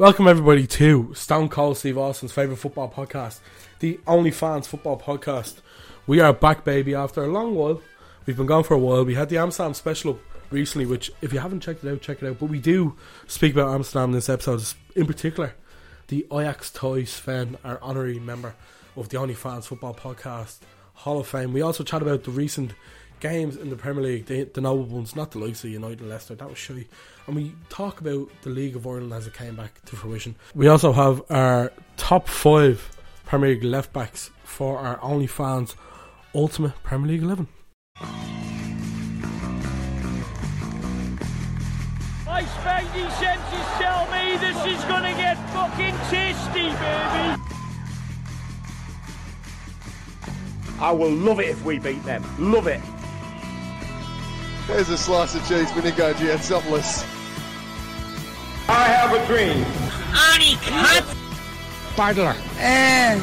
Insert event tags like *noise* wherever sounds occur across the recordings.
Welcome everybody to Stone Cold Steve Austin's favorite football podcast, the Only Fans Football Podcast. We are back, baby, after a long while. We've been gone for a while. We had the Amsterdam special recently, which if you haven't checked it out, check it out. But we do speak about Amsterdam in this episode, in particular. The Ajax Toy Sven, our honorary member of the Only Fans Football Podcast Hall of Fame. We also chat about the recent games in the Premier League, the, the noble ones, not the likes of United and Leicester, that was shy. And we talk about the League of Ireland as it came back to fruition. We also have our top five Premier League left backs for our OnlyFans Ultimate Premier League 11. My spidey senses tell me this is gonna get fucking tasty, baby. I will love it if we beat them. Love it. There's a slice of cheese with Nico Giantsopoulos. I have a dream. Bardler. Eh,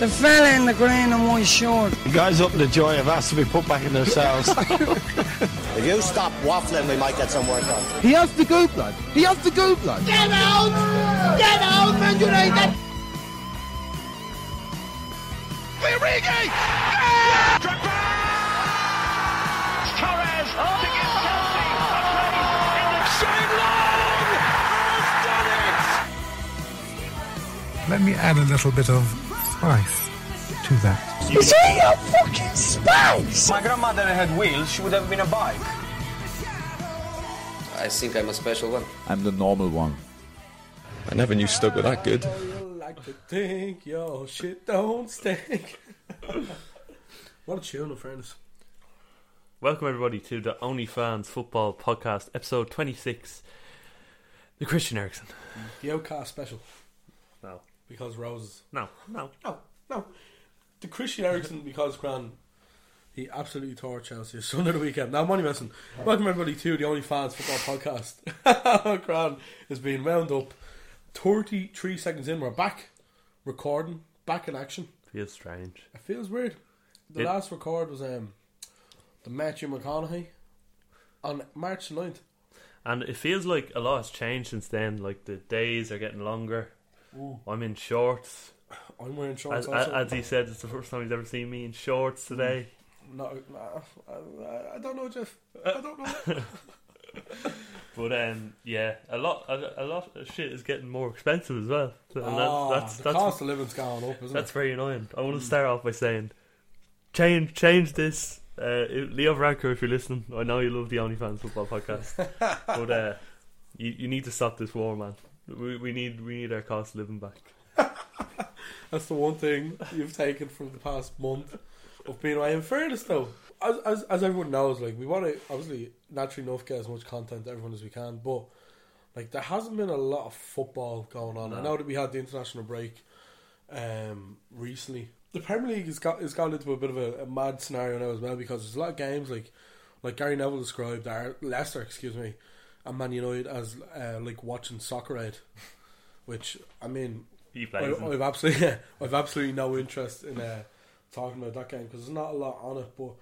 the fella in the green and white shirt. The guys up in the joy have asked to be put back in their cells. *laughs* If you stop waffling, we might get some work done. He has the go blood. He has the go blood. Get out! Get out, Man United! Torres to give Chelsea a place in the Shane Long has done it. Let me add a little bit of spice to that. Is he a fucking space? My grandmother had wheels, she would have been a bike. I think I'm a special one. I'm the normal one. I never knew Stoke were that good. like to think your shit don't stink. *laughs* what a tune, in fairness. Welcome everybody to the OnlyFans Football Podcast, episode twenty-six. The Christian Eriksen. The Outcast special. No, Because Roses. no, no. No, no. The Christian Eriksen because Cran he absolutely tore Chelsea Sunday the weekend. Now money messing. Welcome everybody to the Only Fans Football Podcast. *laughs* Cran is being wound up. Thirty three seconds in, we're back recording, back in action. Feels strange. It feels weird. The It- last record was um the Matthew McConaughey on March 9th. And it feels like a lot has changed since then. Like the days are getting longer. I'm in shorts. I'm wearing shorts As, as, also. as he said, it's the first time he's ever seen me in shorts today. no, no, I, I don't know, Jeff. I don't know. *laughs* But um, yeah, a lot, a, a lot of shit is getting more expensive as well. That- Ah, that's the that's cost of living's gone up, isn't That's it? That's very annoying. I want to start off by saying, change, change this. Uh, Leo Ranker, if you're listening, I know you love the OnlyFans football podcast, *laughs* but uh, you you need to stop this war, man. We we need we need our cost of living back. *laughs* That's the one thing you've taken from the past month of being away. In fairness, though, as, as, as everyone knows, like we want to obviously naturally enough get as much content to everyone as we can, but like there hasn't been a lot of football going on. I know that we had the international break um, recently. The Premier League has got has gone into a bit of a, a mad scenario now as well because there's a lot of games like like Gary Neville described our Leicester, excuse me, and Man United as uh, like watching soccer aid, which I mean I. I've absolutely, *laughs* I've absolutely no interest in uh, talking about that game because there's not a lot on it. But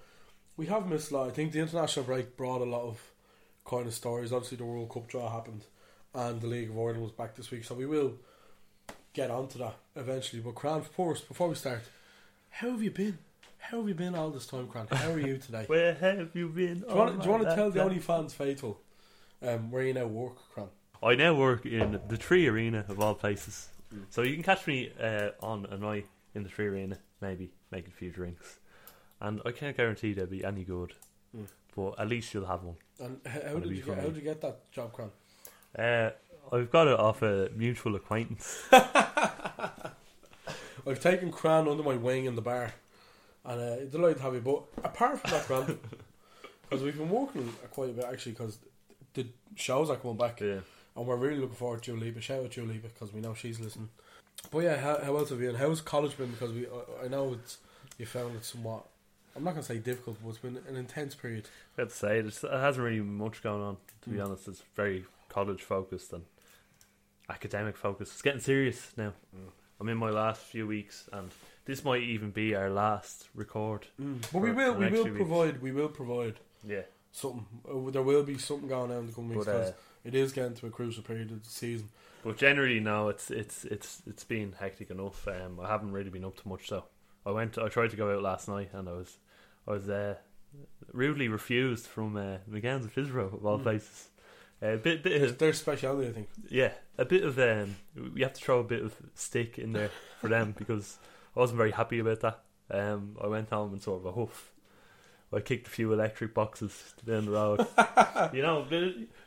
we have missed a lot. I think the international break brought a lot of kind of stories. Obviously, the World Cup draw happened, and the League of Ireland was back this week, so we will get onto that eventually. But Cran, first, before we start, how have you been? How have you been all this time, Cran? How are you today? *laughs* Where have you been? you want, do you want to tell the that- only fans faithful um, where you now work, Cran? I now work in the 3Arena of all places, so you can catch me uh, on a night in the 3Arena, maybe making a few drinks, and I can't guarantee they'll be any good, Mm. but at least you'll have one. And how did you get, how did you get that job, Cran? Uh, I've got it off a mutual acquaintance. *laughs* I've taken Cran under my wing in the bar, and uh, delighted to have you. But apart from that, Cran, *laughs* because we've been working quite a bit actually, because the shows are coming back, yeah. and we're really looking forward to Julie. Shout out Julie because we know she's listening. But yeah, how, how else have you? And how's college been? Because we, I, I know it's you found it somewhat. I'm not gonna say difficult, but it's been an intense period. I have to say, it hasn't really much going on. To be Mm. honest, it's very college focused and academic focused. It's getting serious now. I'm in my last few weeks, and this might even be our last record. But we will, we will few weeks. provide, we will provide Yeah, something. Uh, there will be something going on in the coming weeks. but uh, 'cause it is getting to a crucial period of the season. But generally, no, it's it's it's it's been hectic enough. Um, I haven't really been up to much. So I went. I tried to go out last night, and I was I was uh, rudely refused from uh, McGowan's of Phibsboro of all Mm. places. A bit, bit of, their speciality, I think. yeah, a bit of um, you have to throw a bit of stick in there for them *laughs* because I wasn't very happy about that. Um, I went home and sort of a hoof. I kicked a few electric boxes down the road. you know,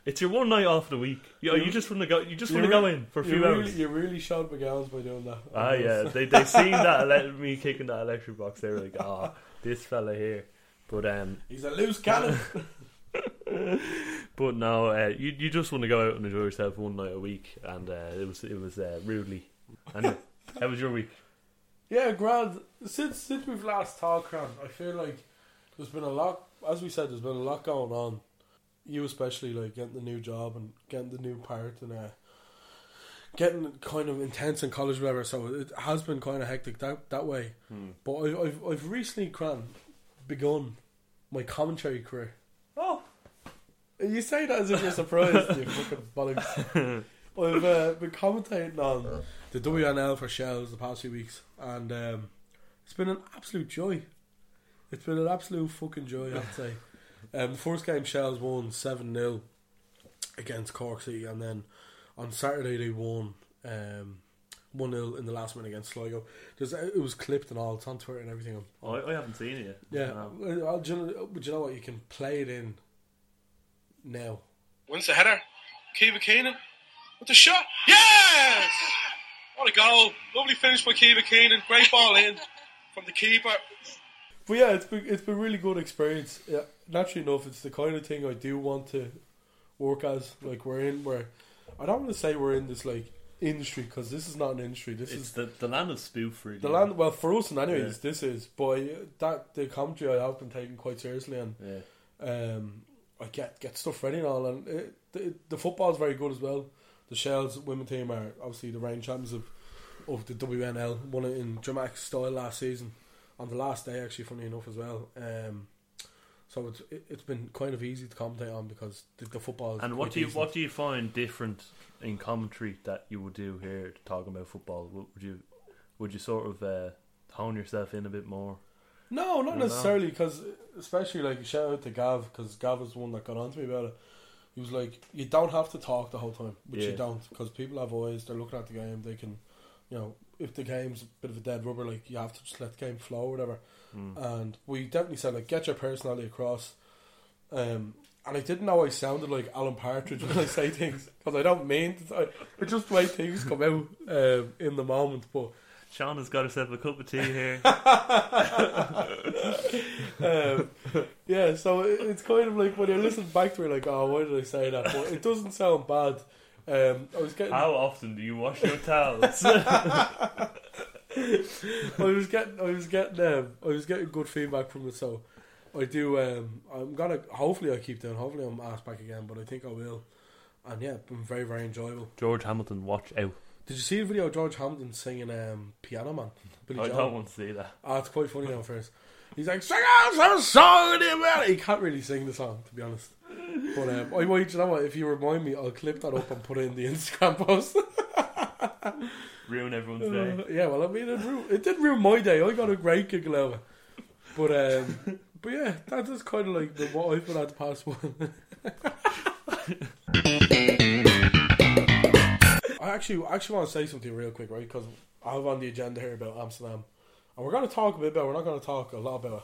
it's your one night off of the week. You, know, you just want to go. You just want to go in for a you few really, hours. You really showed McGowan's by doing that. Ah, yeah, they they seen *laughs* that ele- me kicking that electric box. They were like, "Ah, this fella here." But um, He's a loose cannon. *laughs* but no, uh, you you just want to go out and enjoy yourself one night a week, and uh, it was it was uh, rudely. Anyway, *laughs* how was your week? Yeah, grand. Since since we've last talked, Grant, I feel like there's been a lot. As we said, there's been a lot going on. You especially like getting the new job and getting the new part and uh, getting kind of intense in college, whatever. So it has been kind of hectic that that way. Hmm. But I, I've I've recently, Grant, begun my commentary career. You say that as if you're surprised, you fucking bollocks. *laughs* I've uh, been commentating on the WNL for Shels the past few weeks, and um, it's been an absolute joy. It's been an absolute fucking joy, I'd say. Um, the first game, Shels won 7 0 against Cork City, and then on Saturday they won um, 1 0 in the last minute against Sligo. There's, it was clipped and all, it's on Twitter and everything. I, I haven't seen it yet. Yeah, Um, uh, uh, do, you know, but you know what? You can play it in now. Wins the header. Keeva Keenan with the shot. Yes! What a goal. Lovely finish by Keeva Keenan. Great ball in from the keeper. But yeah, it's been it's been really good experience. Yeah, naturally enough, it's the kind of thing I do want to work as. Like we're in where I don't want to say we're in this like industry because this is not an industry. This it's is the the land of spoof, really. the land. Well, for us, and anyways, Yeah. this is. But I- that the commentary I have been taking quite seriously, and Yeah. um, I get get stuff ready and all. And it, the the football is very good as well. The Shels women team are obviously the reigning champions of of the WNL. Won it in dramatic style last season on the last day, actually, funny enough as well. Um, so it's it, it's been kind of easy to commentate on because the, the football. Is And what do you decent. what do you find different in commentary that you would do here talking about football? Would would you would you sort of uh, hone yourself in a bit more? No, not No, no. necessarily because, especially like shout out to Gav because Gav was the one that got on to me about it. He was like, "You don't have to talk the whole time, which Yeah. you don't, because people have eyes. They're looking at the game. They can, you know, if the game's a bit of a dead rubber, like you have to just let the game flow or whatever." Mm. And we definitely said like, "Get your personality across." Um, and I didn't know I sounded like Alan Partridge when I say *laughs* things because I don't mean to. It's just the way things come out um, in the moment, but. Sean has got herself a cup of tea here. *laughs* um, yeah, so it, it's kind of like when you listen back to it, like, oh, why did I say that? But it doesn't sound bad. Um, I was getting, How often do you wash your towels? *laughs* I was getting, I was getting, um, I was getting good feedback from it. So I do. Um, I'm gonna. Hopefully, I keep doing. Hopefully, I'm asked back again, but I think I will. And yeah, been very, very enjoyable. George Hamilton, watch out! Did you see the video of George Hamilton singing um, "Piano Man"? Billy I Joel? don't want to see that. Oh, it's quite funny now first. He's like, sing out some song, dear man. He can't really sing the song, to be honest. But um, I might, you know what? If you remind me, I'll clip that up and put it in the Instagram *laughs* post. Ruin everyone's day. Uh, yeah, well, I mean, it, ru- it did ruin my day. I got a great giggle out of it. But um, *laughs* but yeah, that is just kind of like the, what I've been at the past one. *laughs* I actually I actually want to say something real quick, right? Because I have on the agenda here about Amsterdam, and we're going to talk a bit about. We're not going to talk a lot about it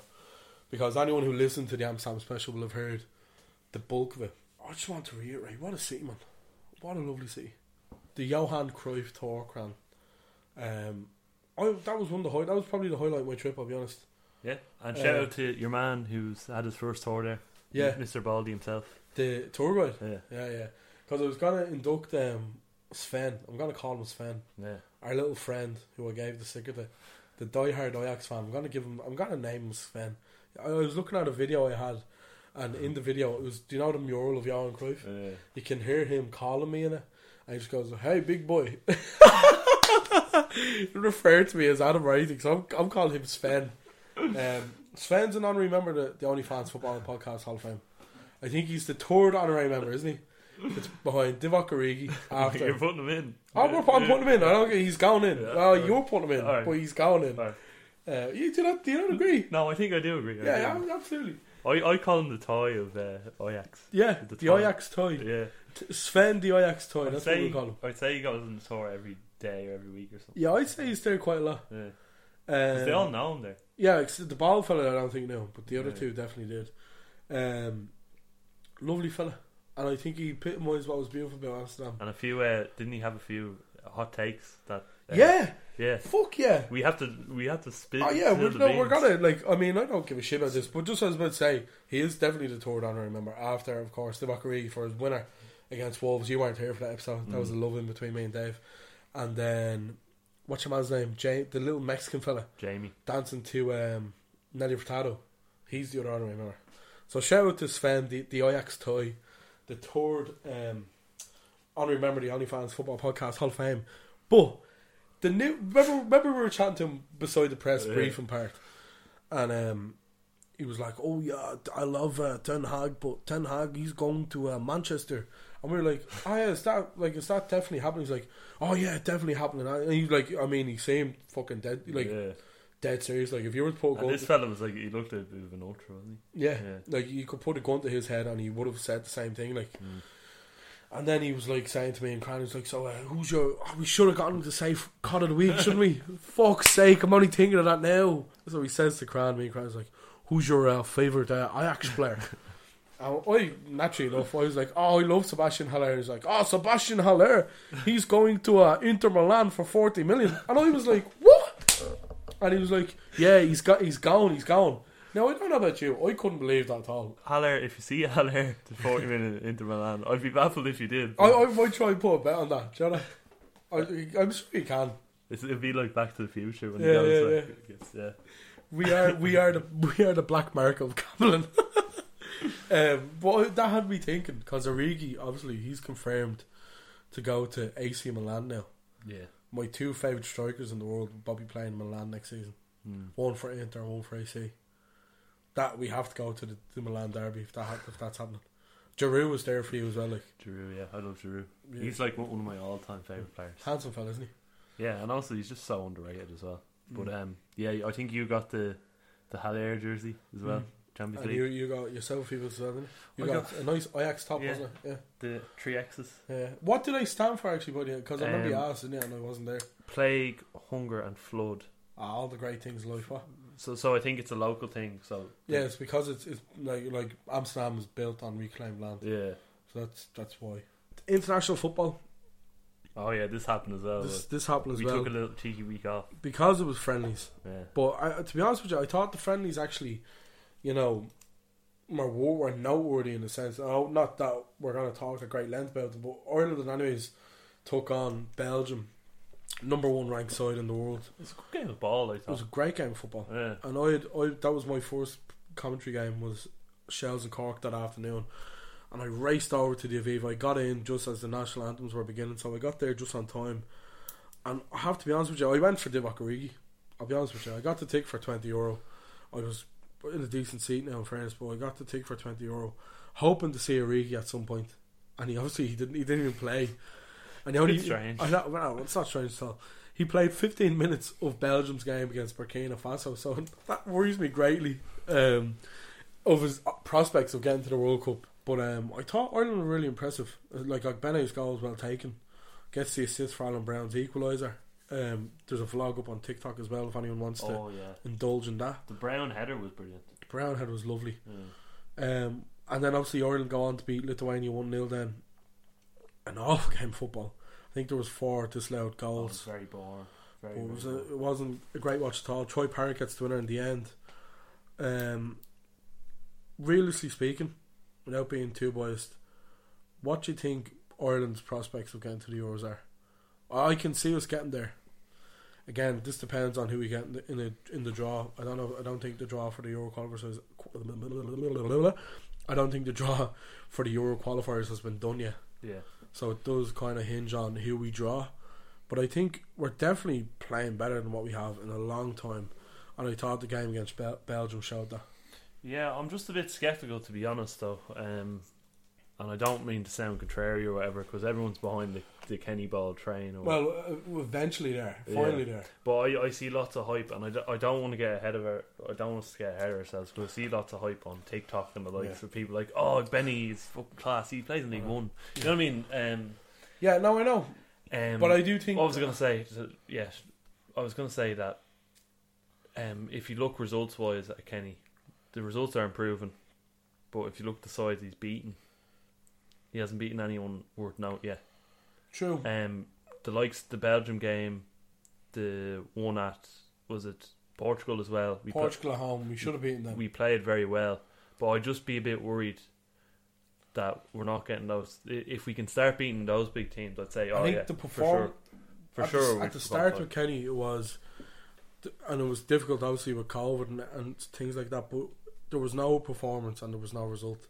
because anyone who listened to the Amsterdam special will have heard the bulk of it. I just want to reiterate, what a city, man! What a lovely city. The Johan Cruyff Tour, Cran. Um, I, that was one of the high, That was probably the highlight of my trip. I'll be honest. Yeah, and Uh, shout out to your man who's had his first tour there. Yeah. Mr. Baldy himself. The tour guide. Yeah. yeah, yeah. Because I was gonna induct um, Sven. I'm gonna call him Sven. Yeah. Our little friend who I gave the sticker to, the diehard Ajax fan. I'm gonna give him. I'm gonna name him Sven. I was looking at a video I had, and in the video it was. Do you know the mural of Johan Cruyff? Yeah. You can hear him calling me in it, and he just goes, "Hey, big boy." *laughs* he referred to me as Adam Writing, so I'm, I'm calling him Sven. Um, Sven's an honorary member of the, the Only Fans Football Podcast Hall of Fame. I think he's the third honorary member, isn't he? It's behind Divock Origi after. You're putting him in. Oh, we're, I'm putting him in. I don't. He's going in. Yeah, well, alright. you're putting him in, Alright. but he's going in. Alright. Uh, you do not. Do you not agree? No, I think I do agree. Yeah, yeah, absolutely. I, I call him the toy of uh, Ajax. Yeah, the, toy. Ajax toy. Yeah. T- Sven the Ajax toy. I'd That's what say, we call him. I'd say he goes on the tour every day or every week or something. Yeah, I'd say he's there quite a lot. Yeah. Um, they all know him there. Yeah, except the ball fella, I don't think knew, but the other Yeah. two definitely did. Um, lovely fella, and I think he epitomised what was beautiful about Amsterdam. And a few, uh, didn't he have a few hot takes that? Uh, Yeah, yeah. fuck yeah. We have to, we have to spin. Oh yeah, we're, no, we're gonna like. I mean, I don't give a shit about this, but just as I was about to say, he is definitely the third honour member. After, of course, the Origi for his winner against Wolves. You weren't here for that episode. That was a Mm. love in between me and Dave. And then, what's your man's name? Jay, the little Mexican fella, Jamie. dancing to um, Nelly Furtado. He's the other honorary member. So shout out to Sven, the, the Ajax toy, the third um, honorary member of the OnlyFans Football Podcast Hall of Fame. But the new remember remember we were chatting to him beside the press Yeah. briefing part, and um, he was like, "Oh yeah, I love uh, Ten Hag, but Ten Hag he's going to uh, Manchester." And we were like, "Oh yeah, is that like is that definitely happening?" He's like, "Oh yeah, definitely happening." And he's like, "I mean, he seemed fucking dead, like yeah. Dead serious. Like if you were to put a And gun, this fella was like, he looked a bit of an ultra, wasn't he? yeah, Yeah. like you could put a gun to his head and he would have said the same thing. Like, Mm. and then he was like saying to me and Cran, he's like, "So uh, who's your? Oh, we should have gotten him to say cut of the week, shouldn't we? *laughs* Fuck's sake, I'm only thinking of that now." So he says to Cran, me and Cran's like, "Who's your uh, favorite uh, Ajax player?" *laughs* And I naturally enough, I was like, "Oh, I love Sebastian Haller." He's like, "Oh, Sebastian Haller, he's going to uh, Inter Milan for forty million. And I was like, "What?" And he was like, "Yeah, he's got, he's gone, he's gone." Now I don't know about you, I couldn't believe that at all. Haller, if you see *laughs* Haller to 40 minute Inter Milan, I'd be baffled if you did. I, I might try and put a bet on that. Do you know? I, I'm sure you can. It's, it'd be like Back to the Future when Yeah, he goes yeah, like, it gets- yeah. We are, we are the, *laughs* we are the black mark of Camelin. *laughs* um, but that had me thinking because Origi, obviously, he's confirmed to go to AC Milan now. Yeah. My two favorite strikers in the world will Bobby playing in Milan next season. Mm. One for Inter, one for AC. That we have to go to the, the Milan derby if that if that's happening. Giroud was there for you as well, like Giroud, yeah, I love Giroud. Yeah. He's like one of my all time favourite players. handsome fella, isn't he? Yeah, and also he's just so underrated as well. But Mm. um, yeah, I think you got the the Haller jersey as well, Mm. Champions And League. you you got yourself people as well, didn't you? You I got, got- a nice Ajax top, Yeah. wasn't it? Yeah. The three X's: Yeah. What did I stand for actually, buddy? Because I remember you Um, asked, didn't you? And I wasn't there. plague, hunger, and flood. Ah, all the great things in life. What? So, so I think it's a local thing. So Yeah, it's because it's it's like like Amsterdam was built on reclaimed land, yeah. so that's that's why. International football. Oh yeah, this happened as well. This but this happened as we well We took a little cheeky week off. because it was friendlies. Yeah. But I, to be honest with you, I thought the friendlies actually, you know, were were noteworthy in the sense. Oh, not that we're going to talk at great length about them, but Ireland, anyways, took on Belgium, number one ranked side in the world. It's a good game of ball. I It was a great game of football. Yeah. And I, had, I that was my first commentary game was Shels and Cork that afternoon, and I raced over to the Aviva. I got in just as the national anthems were beginning, so I got there just on time. And I have to be honest with you, I went for Divock Origi. I'll be honest with you, I got the ticket for twenty euro. I was in a decent seat now in fairness, but I got the ticket for twenty euro, hoping to see Origi at some point. And he obviously he didn't he didn't even play. And the only strange. I know, well, it's not strange at all. He played 15 minutes of Belgium's game against Burkina Faso, so that worries me greatly um, of his prospects of getting to the World Cup. But um, I thought Ireland were really impressive. Like, like goal was well taken. Gets the assist for Alan Browne's equaliser. Um, there's a vlog up on TikTok as well if anyone wants to Oh yeah. indulge in that. The brown header was brilliant. The brown head was lovely. Yeah. Um, and then obviously Ireland go on to beat Lithuania 1 0 then. An awful *laughs* game of football. I think there was four disallowed Oh, it was goals. very boring. Very, But it, was very a, it wasn't a great watch at all. Troy Parrott gets the winner in the end. Um, realistically speaking, without being too biased, what do you think Ireland's prospects of getting to the Euros are? I can see us getting there. Again, this depends on who we get in the in the, in the draw. I don't know. I don't think the draw for the Euro qualifiers is. I don't think the draw *laughs* for the Euro qualifiers has been done yet. Yeah. So it does kind of hinge on who we draw. But I think we're definitely playing better than what we have in a long time. And I thought the game against Bel- Belgium showed that. Yeah, I'm just a bit skeptical to be honest, though. Um, and I don't mean to sound contrary or whatever, because everyone's behind the, the Kenny Ball train. Or, Well, uh, eventually there, finally Yeah. there. But I, I see lots of hype, and I, do, I don't want to get ahead of our, I don't want us to get ahead of ourselves. But I see lots of hype on TikTok and the likes Yeah. of people like, oh, Benny is fucking class. He plays in League One. You know what I mean? Um, Yeah, no, I know. um, But I do think- What was I going to say? Yes, I was going to say that. Um, if you look results wise at Kenny, the results are improving. But if you look at the sides he's beaten, he hasn't beaten anyone worth note yet. True. Um, the likes the Belgium game, the one at was it Portugal as well. We Portugal at home, we should have beaten them. we played very well, but I'd just be a bit worried that we're not getting those. If we can start beating those big teams, I'd say, oh I think yeah, the for sure, for at sure. The, at the start with Kenny, it was, and it was difficult, obviously with COVID and, and things like that. But there was no performance and there was no result.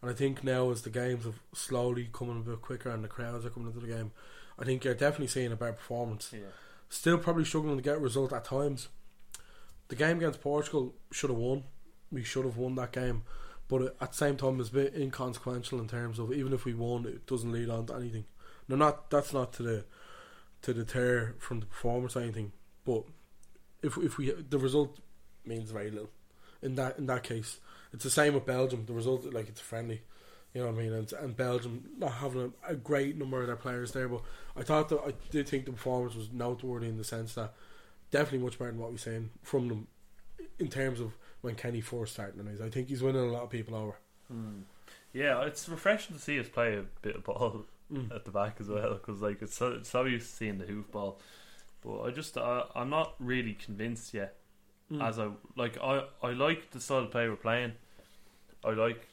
And I think now, as the games have slowly coming a bit quicker and the crowds are coming into the game, I think you're definitely seeing a better performance. Yeah. Still probably struggling to get a result at times. The game against Portugal should have won. We should have won that game. But at the same time, it's a bit inconsequential in terms of even if we won, it doesn't lead on to anything. No, not that's not to the to deter from the performance or anything. But if if we the result means very little in that in that case, it's the same with Belgium. The result like it's friendly. You know what I mean? And, and Belgium not having a, a great number of their players there, but I thought that I did think the performance was noteworthy in the sense that definitely much better than what we've seen from them in terms of when Kenny first started. And I think he's winning a lot of people over. Hmm. Yeah, it's refreshing to see us play a bit of ball Mm. at the back as well because like it's so, it's so used to seeing the hoof ball, but I just uh, I'm not really convinced yet. Mm. As I like, I I like the style of play we're playing. I like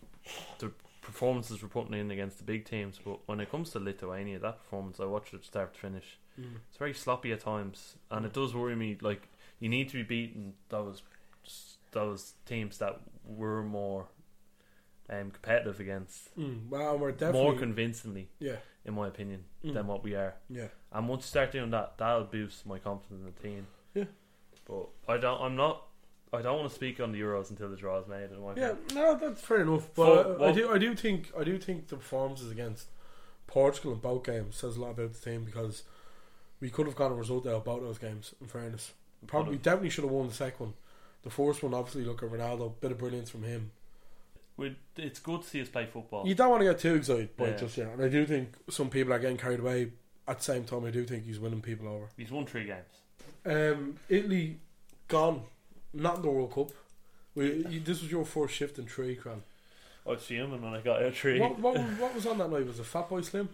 the performances we're putting in against the big teams, but when it comes to Lithuania, that performance I watched it start to finish. Mm. It's very sloppy at times, and it does worry me. Like you need to be beating those those teams that were more um, competitive against Mm, well, we're definitely more convincingly, Yeah. in my opinion, Mm. than what we are. Yeah. And once you start doing that, that'll boost my confidence in the team. Yeah. But I don't. I'm not. I don't want to speak on the Euros until the draw is made. In my Yeah, opinion. no, that's fair enough. But So, I, I do, I do think, I do think the performances against Portugal in both games says a lot about the team because we could have got a result out of both those games. In fairness, probably could've. definitely should have won the second one. The first one, obviously, look at Ronaldo, bit of brilliance from him. We- it's good to see us play football. You don't want to get too excited by Yeah. just yet, and I do think some people are getting carried away. At the same time, I do think he's winning people over. He's won three games. Um, Italy gone, not in the World Cup. We, you, this was your first shift in three, Cran. I was fuming when I got out three. What, what, *laughs* what was on that night? Was it Fatboy Slim?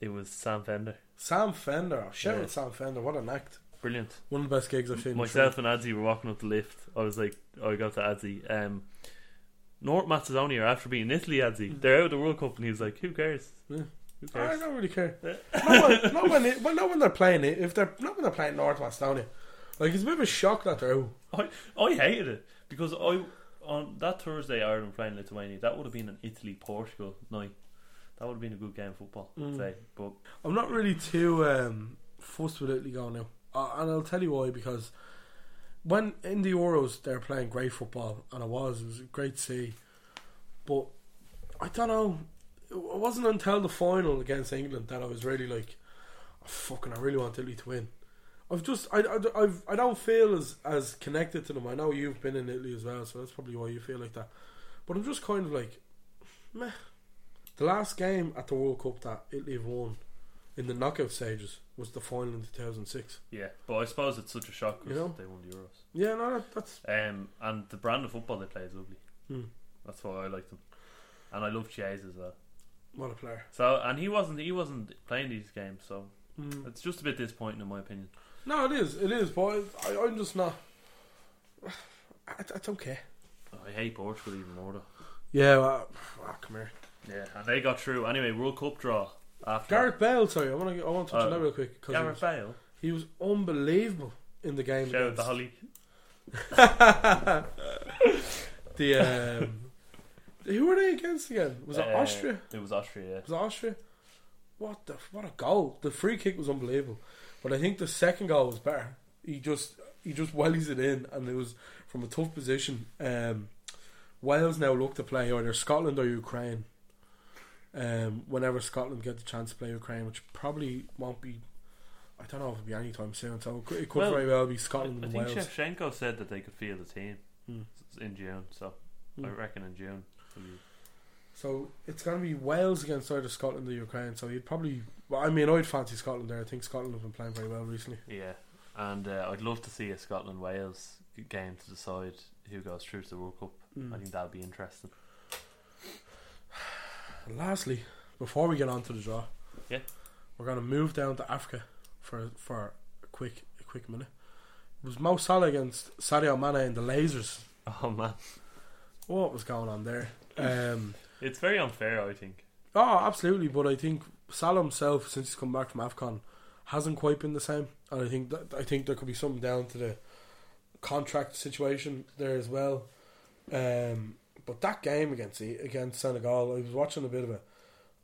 It was Sam Fender. Sam Fender. Shout Yeah. out Sam Fender. What an act. Brilliant. One of the best gigs I've seen. Myself and Adzi were walking up the lift. I was like, I got to Adzi. Um, North Macedonia after beating Italy, Adzi. They're out of the World Cup, and he was like, "Who cares? Yeah. Who I don't really care. not, when, not, when it, well, not when they're playing it. If they're not when they're playing North Macedonia, like it's a bit of a shock that they're out. I I hated it because I on that Thursday Ireland playing Lithuania. That would have been an Italy Portugal night. That would have been a good game of football. I'd Mm. say, but I'm not really too um, fussed with Italy going now, uh, and I'll tell you why. Because when in the Euros they're playing great football, and it was it was great to see. But I don't know. It wasn't until the final against England that I was really like, oh, "Fucking, I really want Italy to win." I've just I, I, I've, I don't feel as as connected to them. I know you've been in Italy as well, so that's probably why you feel like that. But I'm just kind of like, meh. The last game at the World Cup that Italy have won in the knockout stages was the final in 2006. yeah. But I suppose it's such a shock because You know? they won the Euros. Yeah, no, that, that's Um, and the brand of football they play is lovely. Hmm. That's why I like them, and I love Chiesa as well. What a player. So, and he wasn't he wasn't playing these games, so Hmm. it's just a bit disappointing in my opinion. No, it is, it is, but I, I'm just not. I, it's okay. I hate Portugal even more though. Yeah, well, ah, come here. Yeah, and they got through anyway. World Cup draw after Gareth Bale, sorry, I want to I want to touch on Oh. that real quick because Gareth Bale. he was unbelievable in the game. Shout out against- to Holly. *laughs* the um, who were they against again? Was it Uh, Austria? It was Austria. Yeah. Was it Austria? What the what a goal! The free kick was unbelievable, but I think the second goal was better. He just he just wellies it in, and it was from a tough position. Um, Wales now look to play either Scotland or Ukraine Um, whenever Scotland get the chance to play Ukraine, which probably won't be, I don't know if it'll be anytime soon. So it could, it could Well, very well be Scotland I and think Wales. Shevchenko said that they could field the team Hmm. in June, so I Hmm. reckon in June. So it's going to be Wales against either Scotland or Ukraine. So you'd probably, well, I mean, I'd fancy Scotland there. I think Scotland have been playing very well recently. Yeah, and uh, I'd love to see a Scotland Wales game to decide who goes through to the World Cup. Mm. I think that'd be interesting. And *sighs* lastly, before we get on to the draw, Yeah. we're going to move down to Africa for for a quick a quick minute. It was Mo Salah against Sadio Mane and the Lasers. Oh man, What was going on there? Um, it's very unfair. I think. oh, absolutely. But I think Salah himself, since he's come back from Afcon, hasn't quite been the same. And I think that, I think there could be something down to the contract situation there as well. Um, but that game against against Senegal, I was watching a bit of it,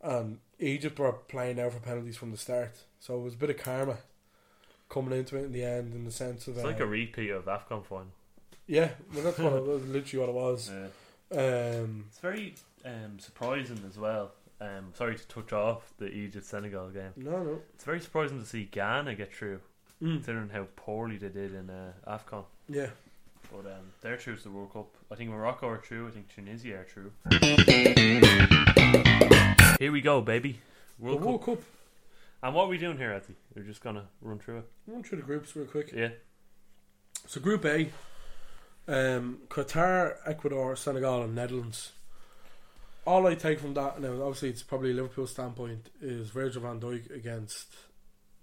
and Egypt were playing out for penalties from the start, so it was a bit of karma coming into it in the end, in the sense of It's uh, like a repeat of Afcon final. yeah, well that's what it was, literally what it was. *laughs* Yeah. Um, It's very um, surprising as well. Um, sorry to touch off the Egypt Senegal game. no, no, It's very surprising to see Ghana get through, Mm. considering how poorly they did in uh, Afcon. yeah. But um, they're through to the World Cup. I think Morocco are true. I think Tunisia are true. Here we go, baby. World World Cup. Cup. And what are we doing here, Ati? We're just gonna run through it. Run through the groups real quick. Yeah. So Group A, um, Qatar, Ecuador, Senegal, and Netherlands. All I take from that now, obviously, it's probably Liverpool's standpoint is Virgil Van Dijk against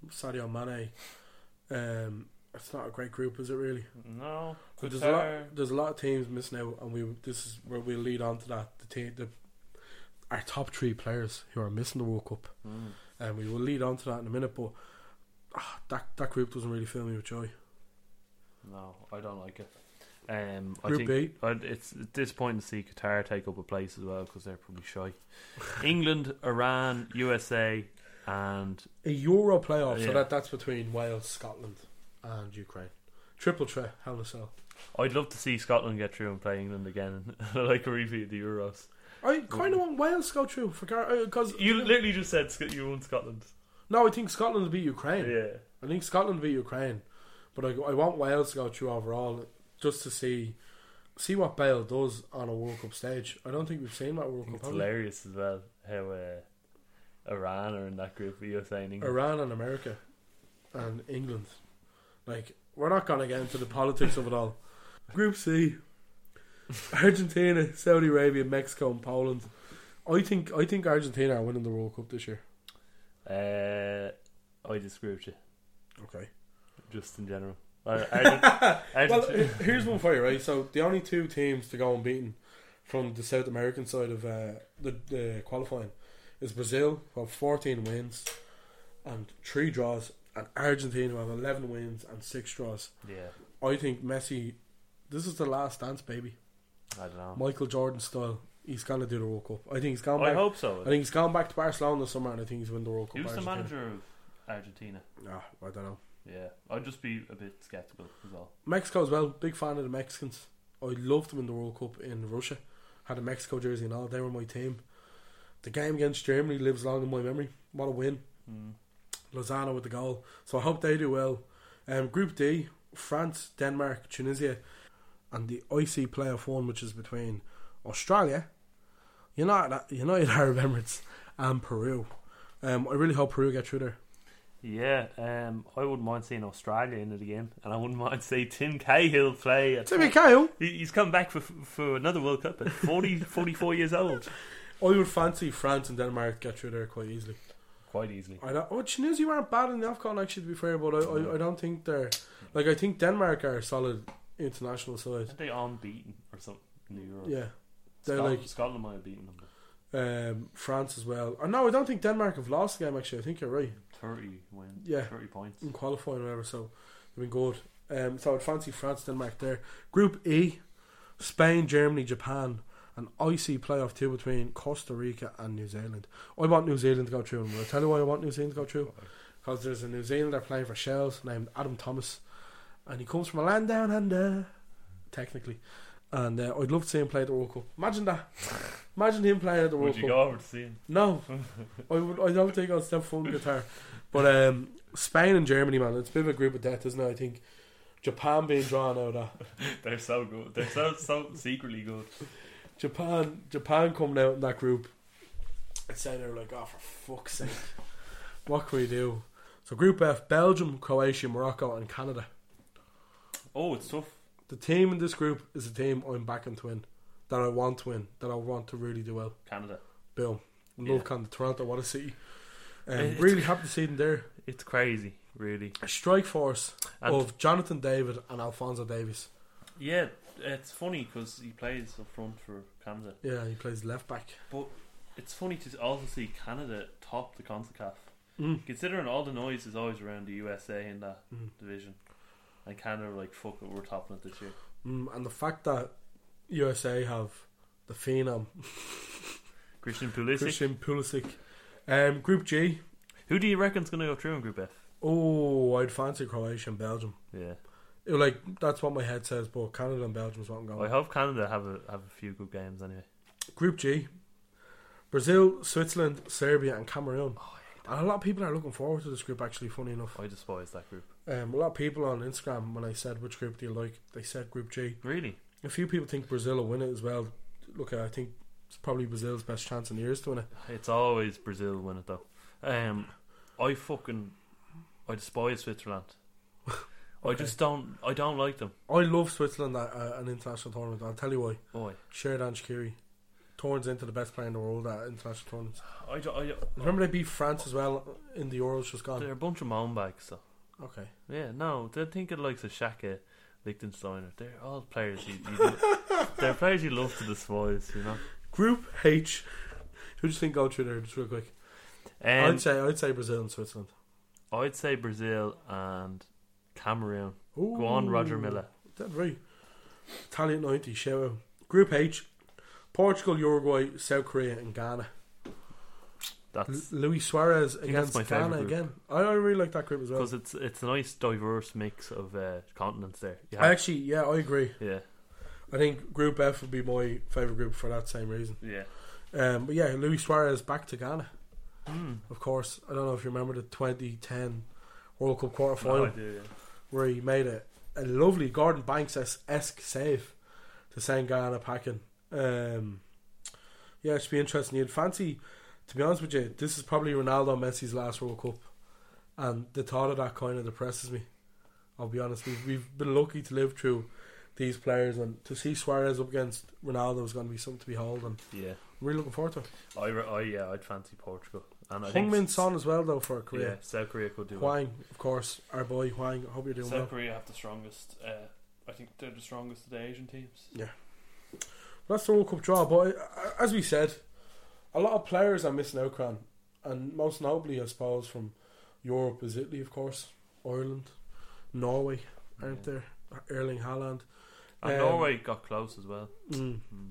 Sadio Mane. Um, it's not a great group, is it really? No. But there's a lot. There's a lot of teams missing out, and we. This is where we'll lead on to that. The team, the our top three players who are missing the World Cup, Mm. and we will lead on to that in a minute. But ah, that that group doesn't really fill me with joy. No, I don't like it. Um, I Group think I'd, it's disappointing to see Qatar take up a place as well because they're probably shy. *laughs* England, Iran, USA, and A Euro playoff, so Yeah. that that's between Wales, Scotland, and Ukraine. Triple threat, hell in a cell. I'd love to see Scotland get through and play England again, *laughs* I like a repeat of the Euros. I kind of want Wales to go through for because You literally just said Sc- you want Scotland. no, I think Scotland will beat Ukraine. Yeah. I think Scotland will beat Ukraine, but I, I want Wales to go through overall just to see see what Bale does on a World Cup stage. I don't think we've seen that World Cup. It's hilarious as well how uh, Iran are in that group and England. Iran and America and England. Like we're not gonna get into the politics of it all. *laughs* Group C. *laughs* Argentina, Saudi Arabia, Mexico and Poland. I think I think Argentina are winning the World Cup this year. Uh, I disagree with you, Okay. just in general. Uh, *laughs* Argent- Well, Argentina- he- here's one for you, right? So the only two teams to go unbeaten from the South American side of uh, the, the qualifying is Brazil, who have 14 wins and three draws, and Argentina, who have 11 wins and six draws. yeah, I think Messi, this is the last dance, baby. I don't know. Michael Jordan style. He's gonna do the World Cup. I think he's gone I back. hope so. I think he's gone back to Barcelona this summer, and I think he's win the World Cup. Who's the Argentina. manager of Argentina? Nah, I don't know. Yeah, I'd just be a bit skeptical as well. Mexico as well. Big fan of the Mexicans. I loved them in the World Cup in Russia. Had a Mexico jersey and all. They were my team. The game against Germany lives long in my memory. What a win! Mm. Lozano with the goal. So I hope they do well. Um, Group D: France, Denmark, Tunisia, and the IC playoff one, which is between Australia, United, United *laughs* Arab Emirates, and Peru. Um, I really hope Peru get through there. Yeah, um, I wouldn't mind seeing Australia in it again, and I wouldn't mind seeing Tim Cahill play. At Timmy Cahill. He, he's come back for for another World Cup at 40, *laughs* 44 years old, I would fancy France and Denmark get through there quite easily. quite easily. I don't, oh, Tunisia weren't bad in the AFCON actually, to be fair, but I, I, I don't think they're like I think Denmark are a solid international side. Are they unbeaten or something in Euros? Yeah, they're Scotland, like Scotland might have beaten them. um, France as well. Or no, I don't think Denmark have lost the game. Actually, I think you're right Thirty wins. Yeah. thirty points. in qualifying or whatever. So they've been good. Um, so I'd fancy France, Denmark there. Group E: Spain, Germany, Japan. An icy playoff two between Costa Rica and New Zealand. I want New Zealand to go through, and I'll tell you why I want New Zealand to go through. Because there's a New Zealander playing for Shels named Adam Thomas, and he comes from a land down under, technically. And uh, I'd love to see him play at the World Cup. Imagine that. Imagine him playing at the World Would you Cup. go over to see him? No, *laughs* I would. I don't think I'll step full guitar. But um, Spain and Germany, man, it's a bit of a group of death, isn't it? I think Japan being drawn out of that. *laughs* They're so good. They're so so secretly good. Japan, Japan coming out in that group. I'd say they're like, oh, for fuck's sake, what can we do? So Group F: Belgium, Croatia, Morocco, and Canada. Oh, it's tough. The team in this group is a team I'm backing to win, that I want to win, that I want to really do well. Canada. Boom. Love Yeah. Canada, Toronto, what a city. Um, It's- really happy to see them there. It's crazy, really. A strike force And- of Jonathan David and Alphonso Davies. Yeah, it's funny because he plays up front for Canada. Yeah, he plays left back. But it's funny to also see Canada top the CONCACAF. Mm. Considering all the noise is always around the USA in that Mm. division. And Canada were like, fuck it, we're topping it this year. Mm, and the fact that USA have the phenom *laughs* Christian Pulisic. Christian Pulisic. Um, Group G. Who do you reckon's going to go through in Group F? Oh, I'd fancy Croatia and Belgium. Yeah. It, like that's what my head says, but Canada and Belgium is what I'm going. I hope Canada have a have a few good games anyway. Group G. Brazil, Switzerland, Serbia, and Cameroon. Oh, and a lot of people are looking forward to this group. Actually, funny enough, I despise that group. um, a lot of people on Instagram when I said which group do you like, they said Group G. Really? A few people think Brazil will win it as well. Look, I think it's probably Brazil's best chance in years to win it. It's always Brazil win it though. Um, I fucking I despise Switzerland. I just don't. I don't like them. I love Switzerland at uh, an international tournament. I'll tell you why. Boy, Xherdan Shaqiri turns into the best player in the world at international tournaments. I, do- I, Remember they beat France as well in the Euros just gone. they're a bunch of moan bags though. Okay. Yeah, no, they're thinking likes of Xhaka, Lichtsteiner. They're all players you. you *laughs* they're players you love to despise. You know. Group H. Who do you think go through there just real quick? Um, I'd say I'd say Brazil and Switzerland. I'd say Brazil and Cameroon. Ooh, Go on, Roger Milla. That's right. Italian ninety out. Group H. Portugal, Uruguay, South Korea, and Ghana. That's L- Luis Suarez against my Ghana group. again. I, I really like that group as well. because it's it's a nice diverse mix of uh, continents there. You I actually, yeah, I agree. yeah, I think Group F would be my favourite group for that same reason. yeah. Um, but yeah, Luis Suarez back to Ghana. Hmm. Of course, I don't know if you remember the 2010 World Cup quarter final yeah. where he made a, a lovely Gordon Banks esque save to send Ghana packing. Um, yeah, it should be interesting. You'd fancy, to be honest with you, this is probably Ronaldo Messi's last World Cup, and the thought of that kind of depresses me. I'll be honest. We've, we've been lucky to live through these players, and to see Suarez up against Ronaldo is going to be something to behold. And Yeah, I'm really looking forward to it. I, I yeah, I'd fancy Portugal. And I Hung think Min s- Son as well, though, for Korea. Yeah, Korea. South Korea could do well. Hwang, of course, our boy Hwang. I hope you're doing well. South well. Korea have the strongest. Uh, I think they're the strongest of the Asian teams. That's the World Cup draw. But uh, as we said, a lot of players are missing out, Cran. And most notably, I suppose, from Europe is Italy, of course, Ireland, Norway, aren't Yeah. there? Erling Haaland. And Um, Norway got close as well. Mm. Mm.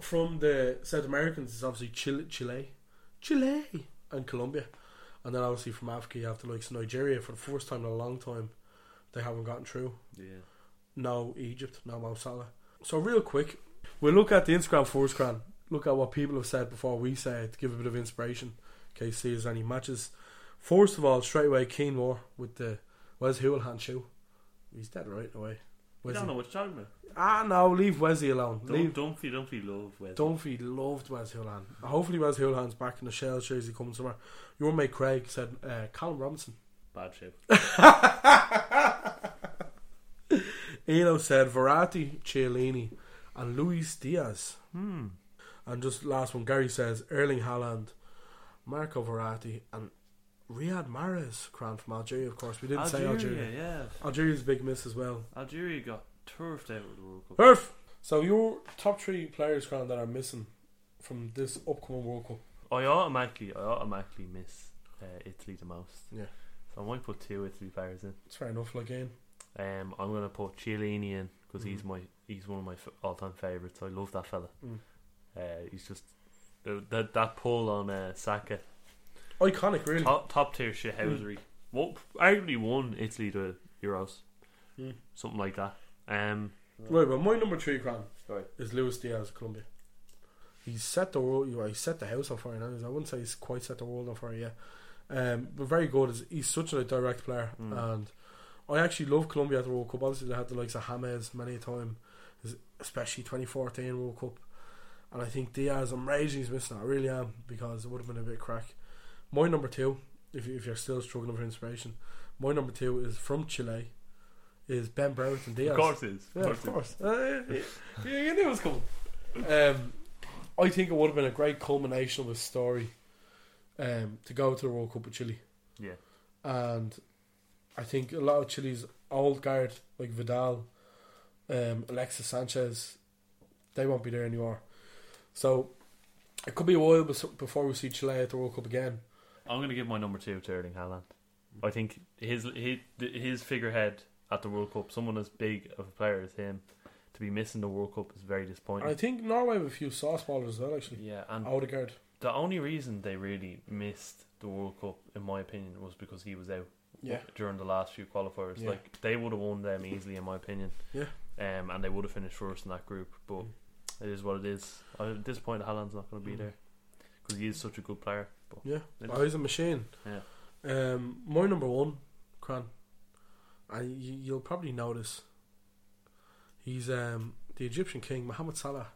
From the South Americans, it's obviously Chile, Chile, Chile, and Colombia. And then obviously from Africa, you have the likes of Nigeria. For the first time in a long time, they haven't gotten through. Yeah. no Egypt, no Mo Salah. So real quick, we'll look at the Instagram first, Cran. Look at what people have said before we say it to give a bit of inspiration. In case there's any matches. First of all, straight away, Keen Moore with the Wes Hoolahan shoe. He's dead right away. I don't know what you're talking about. Ah, no, leave Wesley alone. Don't, leave Dumpy, Dumpy love Wesley. Dunphy loved Wes Hoolahan. Hopefully, Wes Hoolahan's back in the Shell jersey coming somewhere. Your mate Craig said uh, Colin Robinson. Bad shape. *laughs* Eno said Verratti, Chiellini, and Luis Diaz. Hmm. And just last one, Gary says Erling Haaland, Marco Verratti, and Riyad Mahrez, Cran from Algeria, of course. We didn't say Algeria. yeah. Algeria's a big miss as well. Algeria got turfed out with the World Cup. Perf! So, your top three players, Cran, that are missing from this upcoming World Cup. I automatically, I automatically miss uh, Italy the most. Yeah. So I might put two Italy players in. It's fair enough, like, again. Um, I'm gonna put Chiellini in because he's Mm. my he's one of my f- all-time favorites. I love that fella. Mm. Uh, he's just that that pull on uh, Saka, Iconic, really. top top tier shithousery. What arguably won Italy the Euros, Mm. something like that. Um, Right, well, my number three, Right. is Luis Diaz Colombia. He's set the world. Well, he's set the house on fire now. I wouldn't say he's quite set the world on fire yet, um, but very good. He's- He's such a direct player, Mm. and I actually love Colombia at the World Cup. Obviously, they had the likes of James many a time, especially 2014 World Cup. And I think Diaz, I'm raging he's missing. I really am because it would have been a bit crack. My number two, if you, if you're still struggling for inspiration, my number two is from Chile. Is Ben Brereton Diaz? Of course it is. Yeah, Of of course course. Uh, you, you knew it was coming. Um, I think it would have been a great culmination of a story um, to go to the World Cup with Chile. Yeah. And I think a lot of Chile's old guard, like Vidal, um, Alexis Sanchez, they won't be there anymore. So it could be a while before we see Chile at the World Cup again. I'm going to give my number two to Erling Haaland. I think his his his figurehead at the World Cup, someone as big of a player as him, to be missing the World Cup is very disappointing. I think Norway have a few sauce ballers as well, actually. yeah, and Odegaard. the only reason they really missed the World Cup, in my opinion, was because he was out. Yeah. During the last few qualifiers, Yeah. like they would have won them easily, in my opinion. Yeah. Um, and they would have finished first in that group. But Mm. it is what it is. I'm disappointed Haaland's not going to be Mm. there because he is such a good player. But Yeah, oh, he's a machine. Yeah. Um, my number one, Cran, and you, you'll probably notice. He's um the Egyptian king, Mohammed Salah.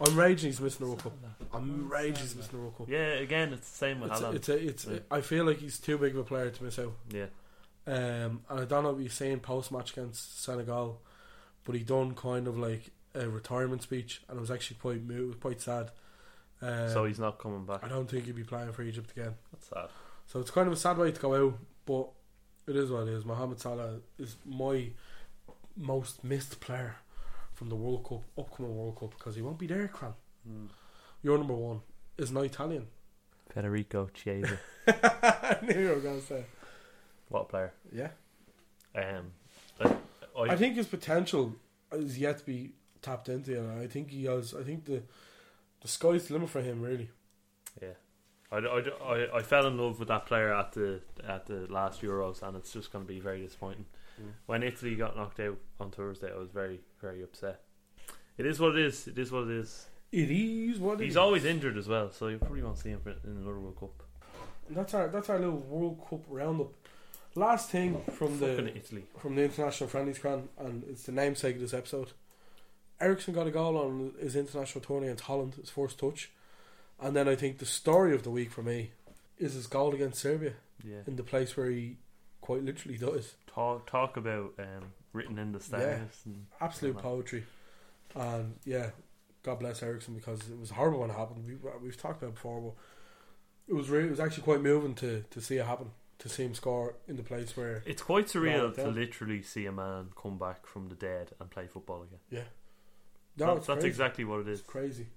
I'm raging he's missing the World Cup. I'm raging he's missing the World Cup. yeah, again, it's the same with It's, Haaland. it's, a, it's Yeah. I feel like he's too big of a player to miss out. yeah. Um, and I don't know what you're saying post match against Senegal, but he done kind of like a retirement speech, and it was actually quite mo- it was quite sad. Um, so he's not coming back. I don't think he'll be playing for Egypt again. That's sad. So it's kind of a sad way to go out, but it is what it is. Mohamed Salah is my most missed player from the World Cup, upcoming World Cup, because he won't be there, Cran. Your number one is an Italian. Federico Chiesa. *laughs* I knew you were going to say. what a player. Yeah. Um, I, I, I think his potential is yet to be tapped into. And I think he has. I think the the sky's the limit for him, really. Yeah, I, I, I, I fell in love with that player at the at the last Euros, and it's just going to be very disappointing. Mm. When Italy got knocked out on Thursday, I was very very upset. It is what it is. It is what it is. It is what it He's is. always injured as well, so you probably won't see him in another World Cup. That's our that's our little World Cup roundup. Last thing from the Italy. from the international friendlies, Cran, and it's the namesake of this episode. Eriksen got a goal on his international tourney against Holland, his first touch, and then I think the story of the week for me is his goal against Serbia Yeah. in the place where he quite literally does. Talk talk about um, written in the stars. And Absolute poetry, and yeah, God bless Eriksen because it was horrible when it happened. We, we've talked about it before, but it was really, it was actually quite moving to, to see it happen, to see him score in the place where It's quite surreal to literally see a man come back from the dead and play football again. yeah, no, it's that's exactly what it is. It's crazy.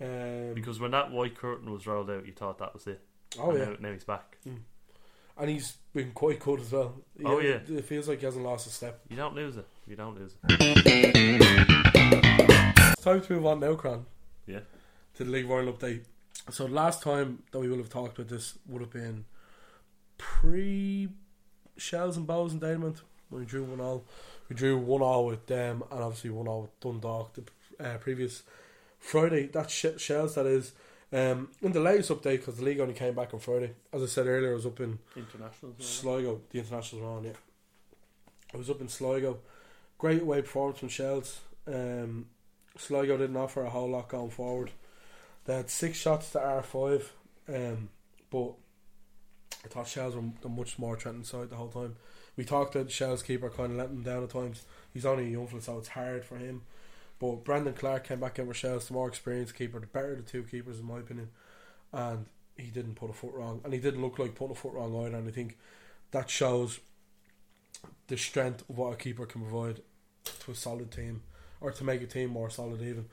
Um, Because when that white curtain was rolled out, you thought that was it. oh And yeah, now, now he's back. And he's been quite good as well. Oh, yeah. it feels like he hasn't lost a step. You don't lose it. You don't lose it. It's time to move on now, Cran, Yeah. to the League World update. So last time that we will have talked about this would have been pre Shels and Bohs and Diamond. We drew one all. We drew one all with them, and obviously one all with Dundalk the uh, previous Friday. That's sh- Shels. That is. Um, in the latest update, because the league only came back on Friday. As I said earlier, I was up in International. Sligo, the internationals were on, yeah. I was up in Sligo. Great away performance from Shels. Um, Sligo didn't offer a whole lot going forward. They had six shots to R5, um, but I thought Shels were the much more threatening side the whole time. We talked the Shels keeper kind of letting them down at times. He's only a young fella, so it's hard for him. But Brendan Clarke came back in for Shels, the more experienced keeper, the better of the two keepers, in my opinion. And he didn't put a foot wrong, and he didn't look like putting a foot wrong either. And I think that shows the strength of what a keeper can provide to a solid team, or to make a team more solid. Even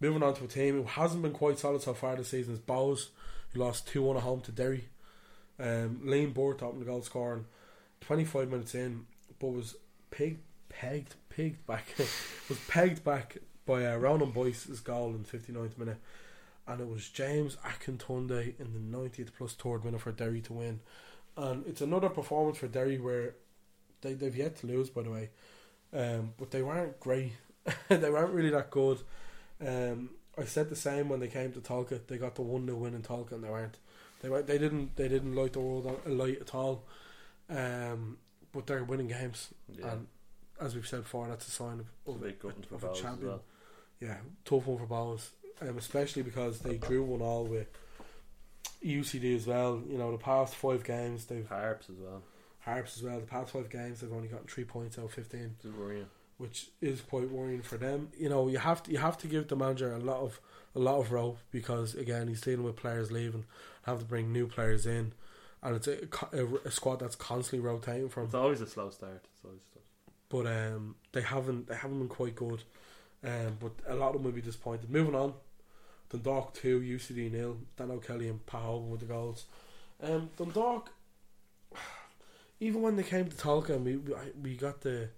moving on to a team who hasn't been quite solid so far this season is Bohs, who lost two one at home to Derry. Um, Liam Burt opened the goal scoring, twenty five minutes in, but was pegged, pegged, pegged back, *laughs* was pegged back by uh, Ronan Boyce's goal in the 59th minute and it was James Akintunde in the 90th plus third minute for Derry to win. And it's another performance for Derry where they, they've yet to lose, by the way. um, but they weren't great. *laughs* they weren't really that good. Um, I said the same when they came to Tolka. They got the one 0 win in Tolka, and they weren't. They were, They didn't. They didn't light the world on, light at all. Um, but they're winning games, Yeah. and as we've said before, that's a sign of, a of, for of a champion. well. Yeah, tough one for Bohs, um, especially because they drew one all with UCD as well. You know, the past five games they've Harps as well. Harps as well. The past five games they've only gotten three points out of fifteen, It's worrying. which is quite worrying for them. You know, you have to you have to give the manager a lot of a lot of rope because again he's dealing with players leaving, have to bring new players in, and it's a, a, a squad that's constantly rotating from. It's always a slow start. It's always tough. but um, they haven't they haven't been quite good. Um, but a lot of them will be disappointed. Moving on, Dundalk two, UCD nil. Dan O'Kelly and Hoban with the goals. Um, Dundalk, even when they came to Tolka, and we we- we got the,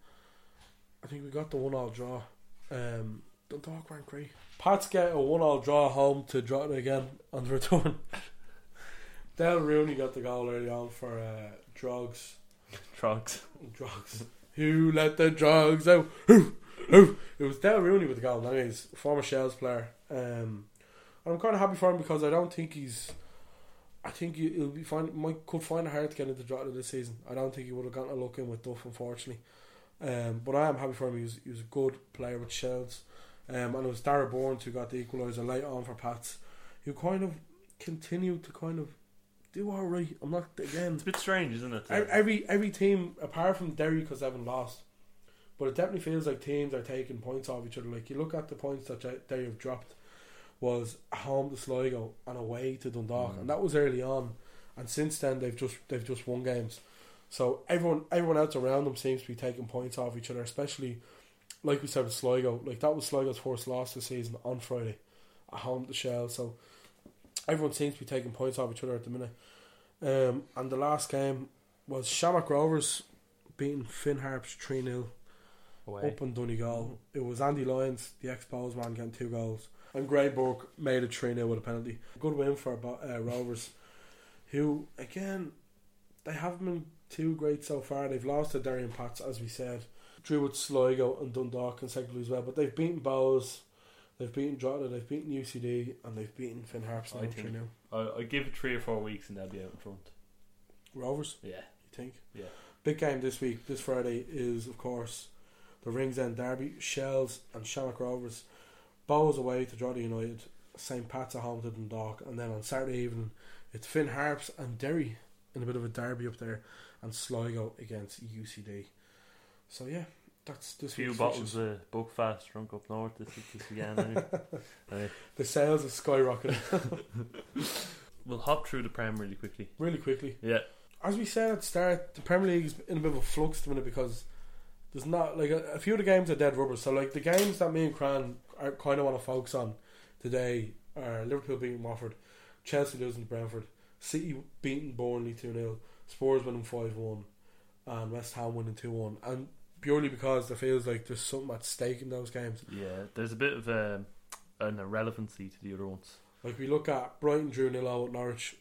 I think we got the one all draw. Um, Dundalk weren't great. Pats get a one all draw home to draw it again on the return. *laughs* Dayle Rooney got the goal early on for uh, drugs. Drugs. Drugs. Who let the drugs out? Who? It was Dayle Rooney with the goal. Anyways, former Shels player. Um, I'm kind of happy for him because I don't think he's. I think he, he'll be fine. Might could find it hard to get into Drogheda this season. I don't think he would have gotten a look in with Duff, unfortunately. Um, but I am happy for him. He was he was a good player with Shels. Um, and it was Dara Bourne who got the equaliser late on for Pats, who kind of continued to kind of do all right. I'm not again. It's a bit strange, isn't it? Every every, every team apart from Derry because they haven't lost, but it definitely feels like teams are taking points off each other. Like you look at the points that they have dropped, was home to Sligo and away to Dundalk, Mm. and that was early on. And since then they've just they've just won games. So everyone everyone else around them seems to be taking points off each other, especially like we said with Sligo. Like that was Sligo's first loss this season on Friday, at home to Shels. So everyone seems to be taking points off each other at the minute. Um, and the last game was Shamrock Rovers beating Finn Harps 3 0 Away. up in Donegal. It was Andy Lyons, the ex Bohs man, getting two goals. And Gray Burke made it 3 0 with a penalty. Good win for uh, Rovers, who, again, they haven't been too great so far. They've lost to Derry and Pats, as we said. Drew with Sligo and Dundalk consecutively as well. But they've beaten Bohs, they've beaten Drogheda, they've beaten UCD, and they've beaten Finn Harps now I 3 think 0. I, I give it three or four weeks and they'll be out in front. Rovers? Yeah. You think? Yeah. Big game this week, this Friday, is of course the Ringsend Derby, Shels and Shamrock Rovers. Bohs away to Drogheda United, St. Pat's at home to Dundalk, and then on Saturday evening it's Finn Harps and Derry in a bit of a derby up there, and Sligo against UCD. So yeah, that's this A few bottles of Buckfast drunk up north this, this weekend. Anyway. Anyway, *laughs* The sales are skyrocketing. *laughs* we'll hop through the Prem really quickly. really quickly. Yeah. As we said at the start, the Premier League's in a bit of a flux at the minute because there's not like a, a few of the games are dead rubber. So like the games that me and Cran are kind of want to focus on today are Liverpool beating Watford, Chelsea losing to Brentford, City beating Burnley two 0 Spurs winning five one, and West Ham winning two one. And purely because it feels like there's something at stake in those games. Yeah, there's a bit of um, an irrelevancy to the other ones. Like we look at Brighton drew nil out at Norwich,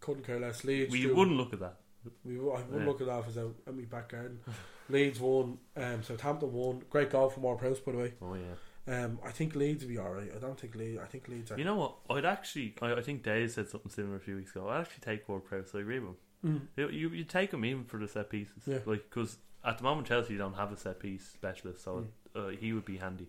couldn't care less. Leeds, We wouldn't look at that. We I wouldn't Yeah. look at that as out at my back garden. *laughs* Leeds won, um, Southampton won. Great goal from Ward Prowse, by the way. Oh yeah. Um, I think Leeds will be alright. I don't think Leeds. I think Leeds are. You know what? I'd actually. I, I think Dave said something similar a few weeks ago. I'd actually take Ward Prowse. I agree with him. Mm. You, you take him even for the set pieces. Yeah. Like because at the moment Chelsea don't have a set piece specialist, so uh, he would be handy.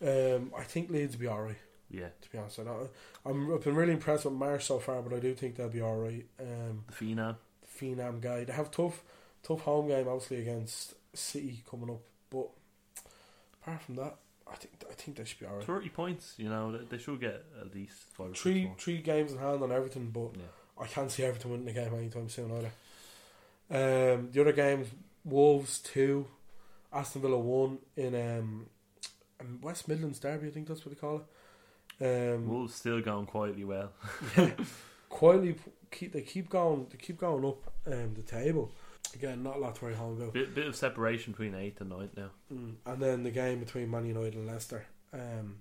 Um, I think Leeds will be alright. Yeah. To be honest, I don't, I'm, I've been really impressed with Marsh so far, but I do think they'll be alright. Um, The Phenom. Phenom guy. They have tough, tough home game obviously against City coming up, but apart from that, I think I think they should be alright. Thirty points. You know they, they should get at least five. Or six Three three games in hand on Everton, but Yeah. I can't see Everton winning the game anytime soon either. Um, the other games, Wolves two, Aston Villa one in um, West Midlands Derby. I think that's what they call it. Um, Wolves still going quietly well. *laughs* quietly keep they keep going they keep going up um, the table. Again, not a lot to worry home about. bit bit of separation between eighth and ninth now. Mm. And then the game between Man United and Leicester, um,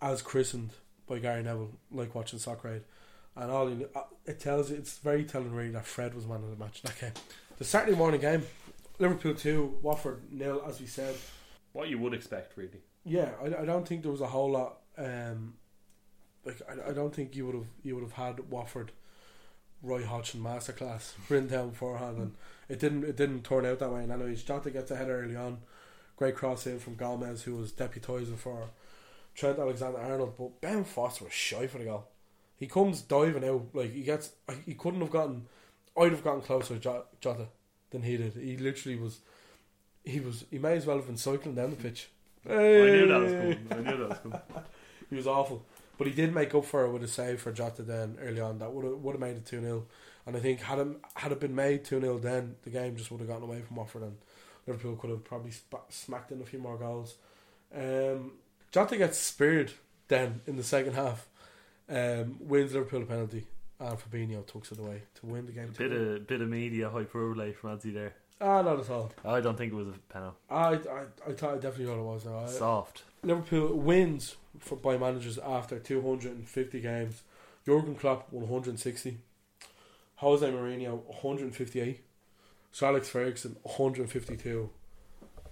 as christened by Gary Neville, like watching Soccer Aid. And all you, uh, it tells you, it's very telling really that Fred was man of the match in that game. The Saturday morning game, Liverpool two, Watford nil, as we said. What you would expect, really. Yeah, I, I don't think there was a whole lot. Um, like I, I don't think you would have you would have had Watford, Roy Hodgson masterclass *laughs* written down beforehand, and it didn't it didn't turn out that way. And anyways, Jota gets ahead early on, great cross in from Gomez, who was deputising for Trent Alexander Arnold. But Ben Foster was shy for the goal. He comes diving out like he gets. He couldn't have gotten. I'd have gotten closer to Jota than he did. He literally was. He was. He may as well have been cycling down the pitch. I knew that was coming. I knew that was coming. *laughs* he was awful. But he did make up for it with a save for Jota then early on. That would have would have made it two 0 And I think had it had it been made two 0 then the game just would have gotten away from Watford and Liverpool could have probably smacked in a few more goals. Um, Jota gets speared then in the second half. Um, wins Liverpool a penalty and Fabinho tucks it away to win the game. Bit 2-1. of bit of media hyperbole from Anthony there. Ah, not at all. I don't think it was a penalty. I, I, I thought I definitely thought it was. No, I, Soft. Liverpool wins for, by managers after 250 games. Jurgen Klopp 160. Jose Mourinho 158. Sir Alex Ferguson 152.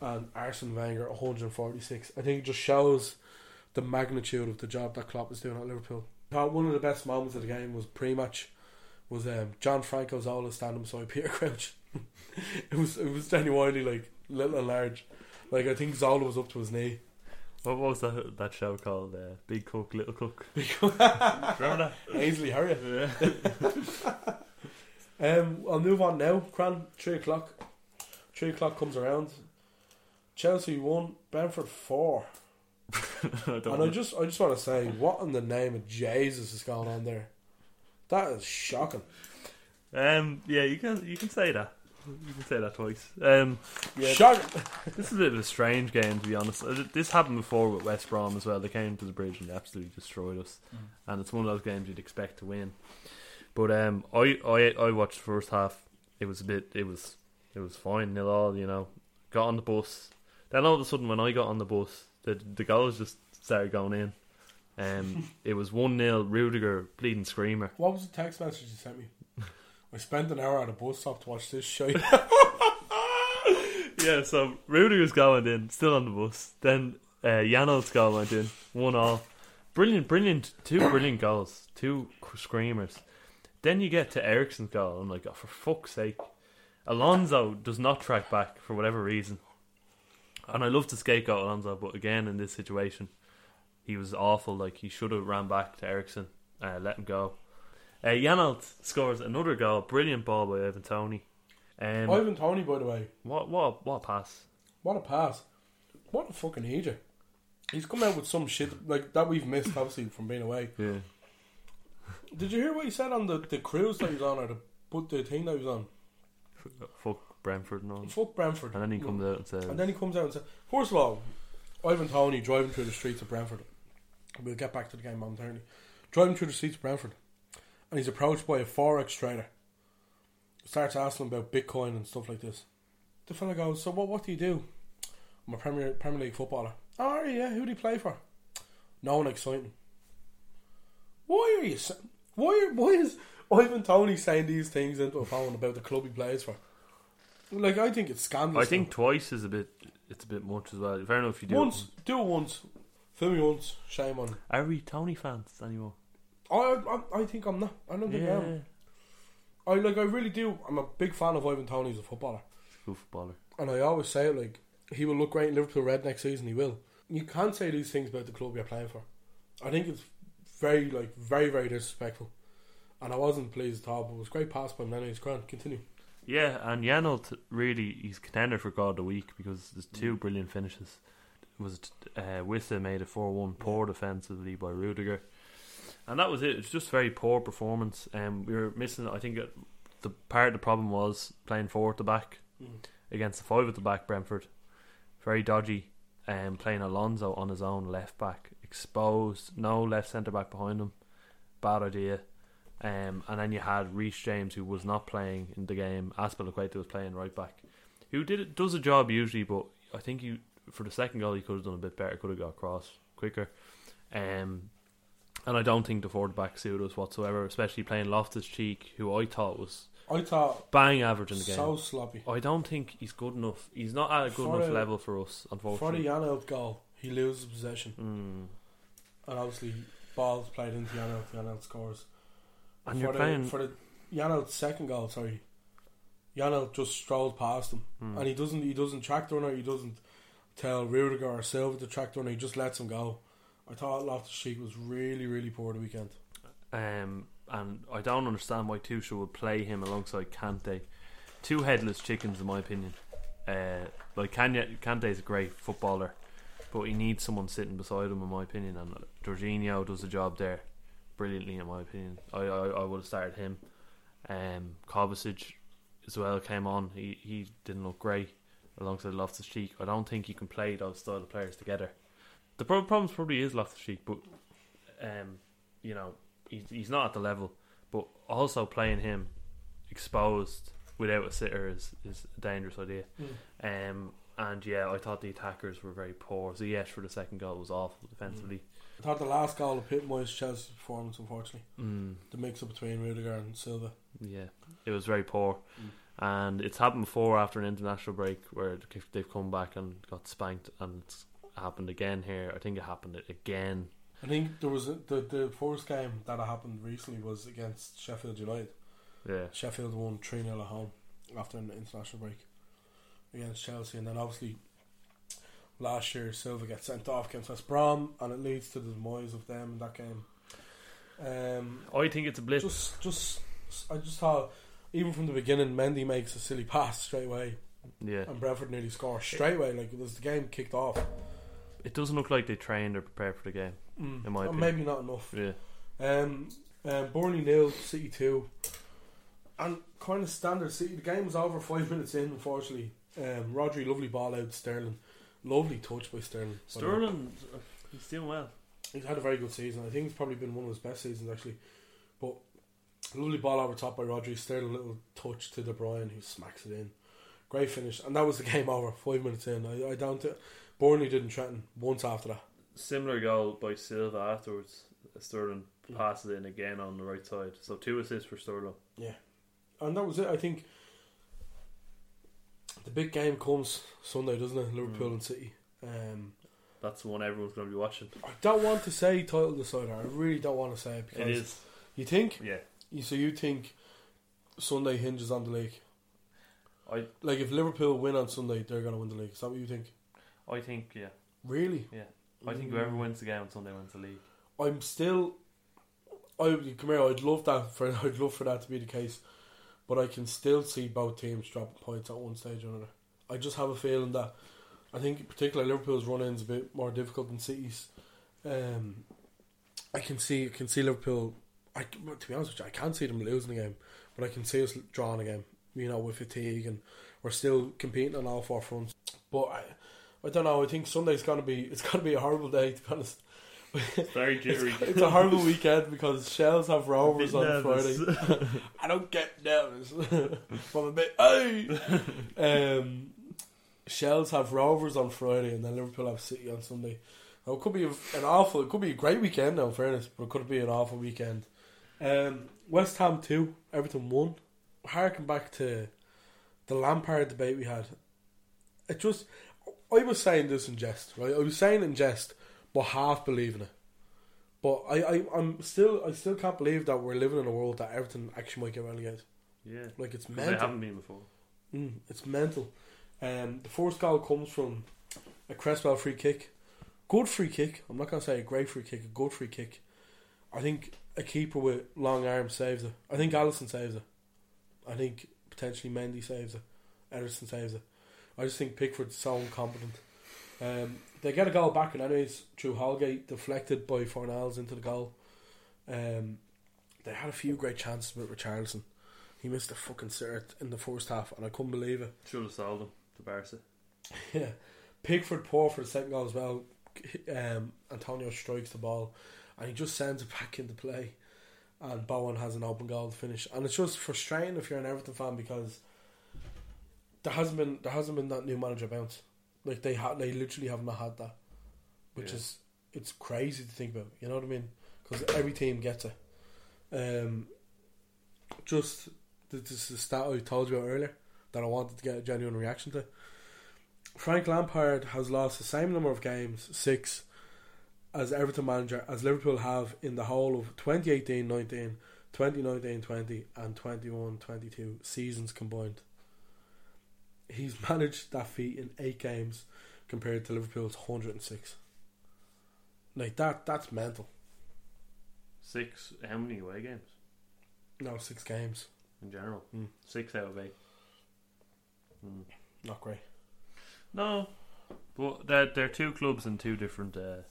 And Arsene Wenger 146. I think it just shows the magnitude of the job that Klopp is doing at Liverpool. Thought one of the best moments of the game was pre-match. Was um, Gianfranco Zola standing beside Peter Crouch. *laughs* it was it was genuinely like little and large. Like I think Zola was up to his knee. What, was that that show called? Uh, Big Cook, Little Cook. *laughs* Big Cook. Remember that? Ainsley Harriott. Yeah. *laughs* Um, I'll move on now. Cran, three o'clock. Three o'clock comes around. Chelsea one, Brentford four. *laughs* I and I just, I just want to say, what in the name of Jesus is going on there? That is shocking. Um, yeah, you can you can say that. You can say that twice. Um, yeah, Shocking. *laughs* this is a bit of a strange game to be honest. Uh, This happened before with West Brom as well. They came to the bridge and absolutely destroyed us. And it's one of those games you'd expect to win. But um, I, I I watched the first half. It was a bit. It was it was fine nil all. You know, got on the bus. Then all of a sudden, when I got on the bus, the the goals just started going in. Um, *laughs* it was one 0 Rudiger bleeding screamer. What was the text message you sent me? I spent an hour at a bus stop to watch this show. *laughs* *laughs* yeah, so Rudiger's goal going in, still on the bus. Then uh, Janelt's goal went in, one all. Brilliant, brilliant, two brilliant goals, two screamers. Then you get to Eriksen's goal, I'm like, oh, for fuck's sake. Alonso does not track back for whatever reason. And I love to scapegoat Alonso, but again, in this situation, he was awful. Like, he should have ran back to Eriksen, uh, let him go. Uh, Janelt scores another goal, brilliant ball by Ivan Toney. Um, Ivan Toney, by the way, what what what a pass! what a pass! What a fucking idiot! He's come out with some shit like that we've missed, obviously, from being away. Yeah. Did you hear what he said on the, the cruise that he was on, or the but the thing that he was on? Fuck Brentford and all. Fuck Brentford. And then he comes out and says, And then he comes out and says, first of all, Ivan Toney driving through the streets of Brentford. We'll get back to the game momentarily. Driving through the streets of Brentford, and he's approached by a forex trader. Starts asking about Bitcoin and stuff like this. The fella goes, "So what? What do you do?" I'm a Premier Premier League footballer. Oh yeah, who do you play for? No one exciting. Why are you? Why? Are, why is Ivan Toney saying these things into a phone about the club he plays for? Like I think it's scandalous. I think twice is a bit. It's a bit much as well. Fair enough if you do. once, It. do it once, film me once. Shame on. Are we Toney fans anymore? I, I, I think I'm not. I don't think I am. I like. I really do. I'm a big fan of Ivan Toney as a footballer, good footballer. and I always say it like he will look great in Liverpool red next season. He will. You can't say these things about the club you're playing for. I think it's very like very very disrespectful, and I wasn't pleased at all. But it was a great pass by. Anyways, grand. Continue. Yeah, and Janelt really he's contender for God of the Week because there's two brilliant finishes. It was uh, Wissa made a four one poor defensively by Rudiger, and that was it. It's just very poor performance. Um, we were missing. I think it, the part of the problem was playing four at the back against the five at the back. Brentford very dodgy. Um, playing Alonso on his own left back, exposed, no left centre back behind him. Bad idea. Um, and then you had Reece James, who was not playing in the game. Azpilicueta was playing right back, who did it, does a job usually, but I think you for the second goal he could have done a bit better. Could have got across quicker. Um, and I don't think the forward back suited us whatsoever, especially playing Loftus Cheek, who I thought was I thought bang average in the game. so sloppy. I don't think he's good enough. He's not at a good For enough the- level for us, unfortunately. For the unfortunately. Goal, he loses possession, Mm. and obviously balls played into Janelt. Janelt scores. And for you're the, playing. for the second goal. Sorry, Janelt just strolled past him, Hmm. and he doesn't. He doesn't track the runner. He doesn't tell Rudiger or Silva to track the runner. He just lets him go. I thought Loftus Cheek was really, really poor the weekend. Um, and I don't understand why Tuchel would play him alongside Kante. Two headless chickens, in my opinion. Uh, like Kanye, Kante's a great footballer, but he needs someone sitting beside him, in my opinion. And Jorginho does the job there brilliantly, in my opinion. I I, I would have started him. Um, Kovacic as well came on. He he didn't look great alongside Loftus Cheek. I don't think you can play those style of players together. The pro- problem probably is Loftus Cheek, but um, you know he's he's not at the level. But also playing him exposed without a sitter is, is a dangerous idea. Um, and yeah, I thought the attackers were very poor. So yes, for the second goal was awful defensively. I thought the last goal epitomised Chelsea's performance. Unfortunately, Mm. the mix up between Rudiger and Silva. Yeah, it was very poor, and it's happened before after an international break where they've come back and got spanked, and it's happened again here. I think it happened again. I think there was a, the the first game that happened recently was against Sheffield United. Yeah, Sheffield won 3 0 at home after an international break against Chelsea. And then obviously last year Silva gets sent off against West Brom and it leads to the demise of them in that game. Um, I think it's a blip. just, just, I just thought, even from the beginning, Mendy makes a silly pass straight away yeah, and Brentford nearly score straight away. Like, as the game kicked off. It doesn't look like they trained or prepared for the game. Mm, In my uh, opinion. maybe not enough. Yeah, Um, um, Burnley nil, City two, and kind of standard City. The game was over five minutes in. Unfortunately, um, Rodri lovely ball out Sterling, lovely touch by Sterling. by the way. Sterling, uh, he's doing well. he's had a very good season. I think it's probably been one of his best seasons actually. But lovely ball over top by Rodri. Sterling little touch to De Bruyne who smacks it in. Great finish, and that was the *laughs* game over. Five minutes in, I, I down to Burnley didn't threaten once after that. Similar goal by Silva afterwards. Sterling passes in again on the right side. So two assists for Sterling. Yeah, and that was it. I think the big game comes Sunday, doesn't it? Liverpool and City. Um, That's the one everyone's going to be watching. I don't want to say title decider. I really don't want to say it because It is. you think Yeah. you so you think Sunday hinges on the league. I Like if Liverpool win on Sunday, they're going to win the league. Is that what you think? I think yeah. Really? Yeah. I think whoever wins the game on Sunday wins the league. I'm still. I come here. I'd love that for. *laughs* I'd love for that to be the case, but I can still see both teams dropping points at one stage or another. I just have a feeling that I think particularly Liverpool's run in's a bit more difficult than City's. Um, I can see. I can see Liverpool. I to be honest with you, I can't see them losing the game, but I can see us drawing a game. You know, with fatigue and we're still competing on all four fronts. But I, I don't know. I think Sunday's gonna be. It's gonna be a horrible day to be honest. Very *laughs* jittery. It's a horrible weekend because Shels have Rovers on nervous. Friday. *laughs* I don't get nervous. *laughs* From a bit. Hey! um, Shels have Rovers on Friday and then Liverpool have City on Sunday. Now, it could be an awful, it could be a great weekend now, in fairness, but it could be an awful weekend. Um, West Ham 2, Everton 1. Harking back to the Lampard debate we had. It just, I was saying this in jest, right? I was saying in jest, but half believing it. But I, I, I'm still, I still can't believe that we're living in a world that Everton actually might get relegated. Yeah. Like it's mental. They haven't been before. Mm, it's mental. Um, the first goal comes from a Cresswell free kick. Good free kick. I'm not going to say a great free kick, a good free kick. I think a keeper with long arms saves it. I think Alisson saves it. I think potentially Mendy saves it. Ederson saves it. I just think Pickford's so incompetent. Um, they get a goal back, and anyways, through Holgate, deflected by Fornals into the goal. Um, they had a few great chances with Richarlison. He missed a fucking cert in the first half, and I couldn't believe it. Should have sold him to Barca. *laughs* Yeah, Pickford poor for the second goal as well. Um, Antonio strikes the ball, and he just sends it back into play. And Bowen has an open goal to finish, and it's just frustrating if you're an Everton fan because there hasn't been there hasn't been that new manager bounce. Like they had, they literally have not had that, which Yeah. is it's crazy to think about. You know what I mean? Because every team gets it. Um, just This is the stat I told you about earlier that I wanted to get a genuine reaction to. Frank Lampard has lost the same number of games, six, as Everton manager as Liverpool have in the whole of 2018-19, 2019-20 and 21-22 seasons combined. He's *laughs* managed that feat in eight games compared to Liverpool's 106. Like that that's mental. Six. How many away games No, six games. in general? Mm. Six out of eight. Not great. No, but they're they're two clubs in two different uh,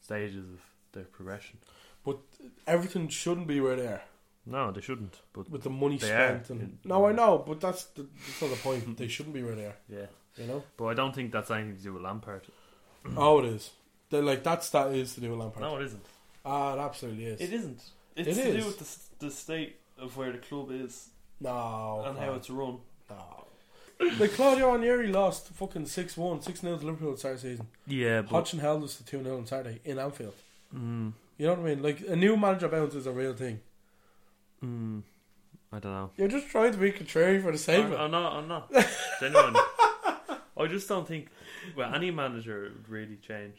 stages of their progression. But Everton shouldn't be where they are. No, they shouldn't. But With the money They spent are. and No, I know, but that's the, that's not the point. they shouldn't be where they are. yeah, You know? but I don't think that's anything to do with Lampard. *clears throat* oh it is. They're like that's that is to do with Lampard. No, it isn't. Ah, it absolutely is. It isn't. It's It to is. do with the, the state of where the club is No. and how it's run. No. like Claudio Ranieri lost fucking 6 1, 6 0 to Liverpool at the start of the season. Yeah, but Hodgson held us to 2 0 on Saturday in Anfield. mm, You know what I mean? Like, a new manager bounce is a real thing. Mm, I don't know. You're just trying to be contrary for the sake of it. I'm not. I'm not. *laughs* Genuinely, I just don't think. Well, any manager would really change.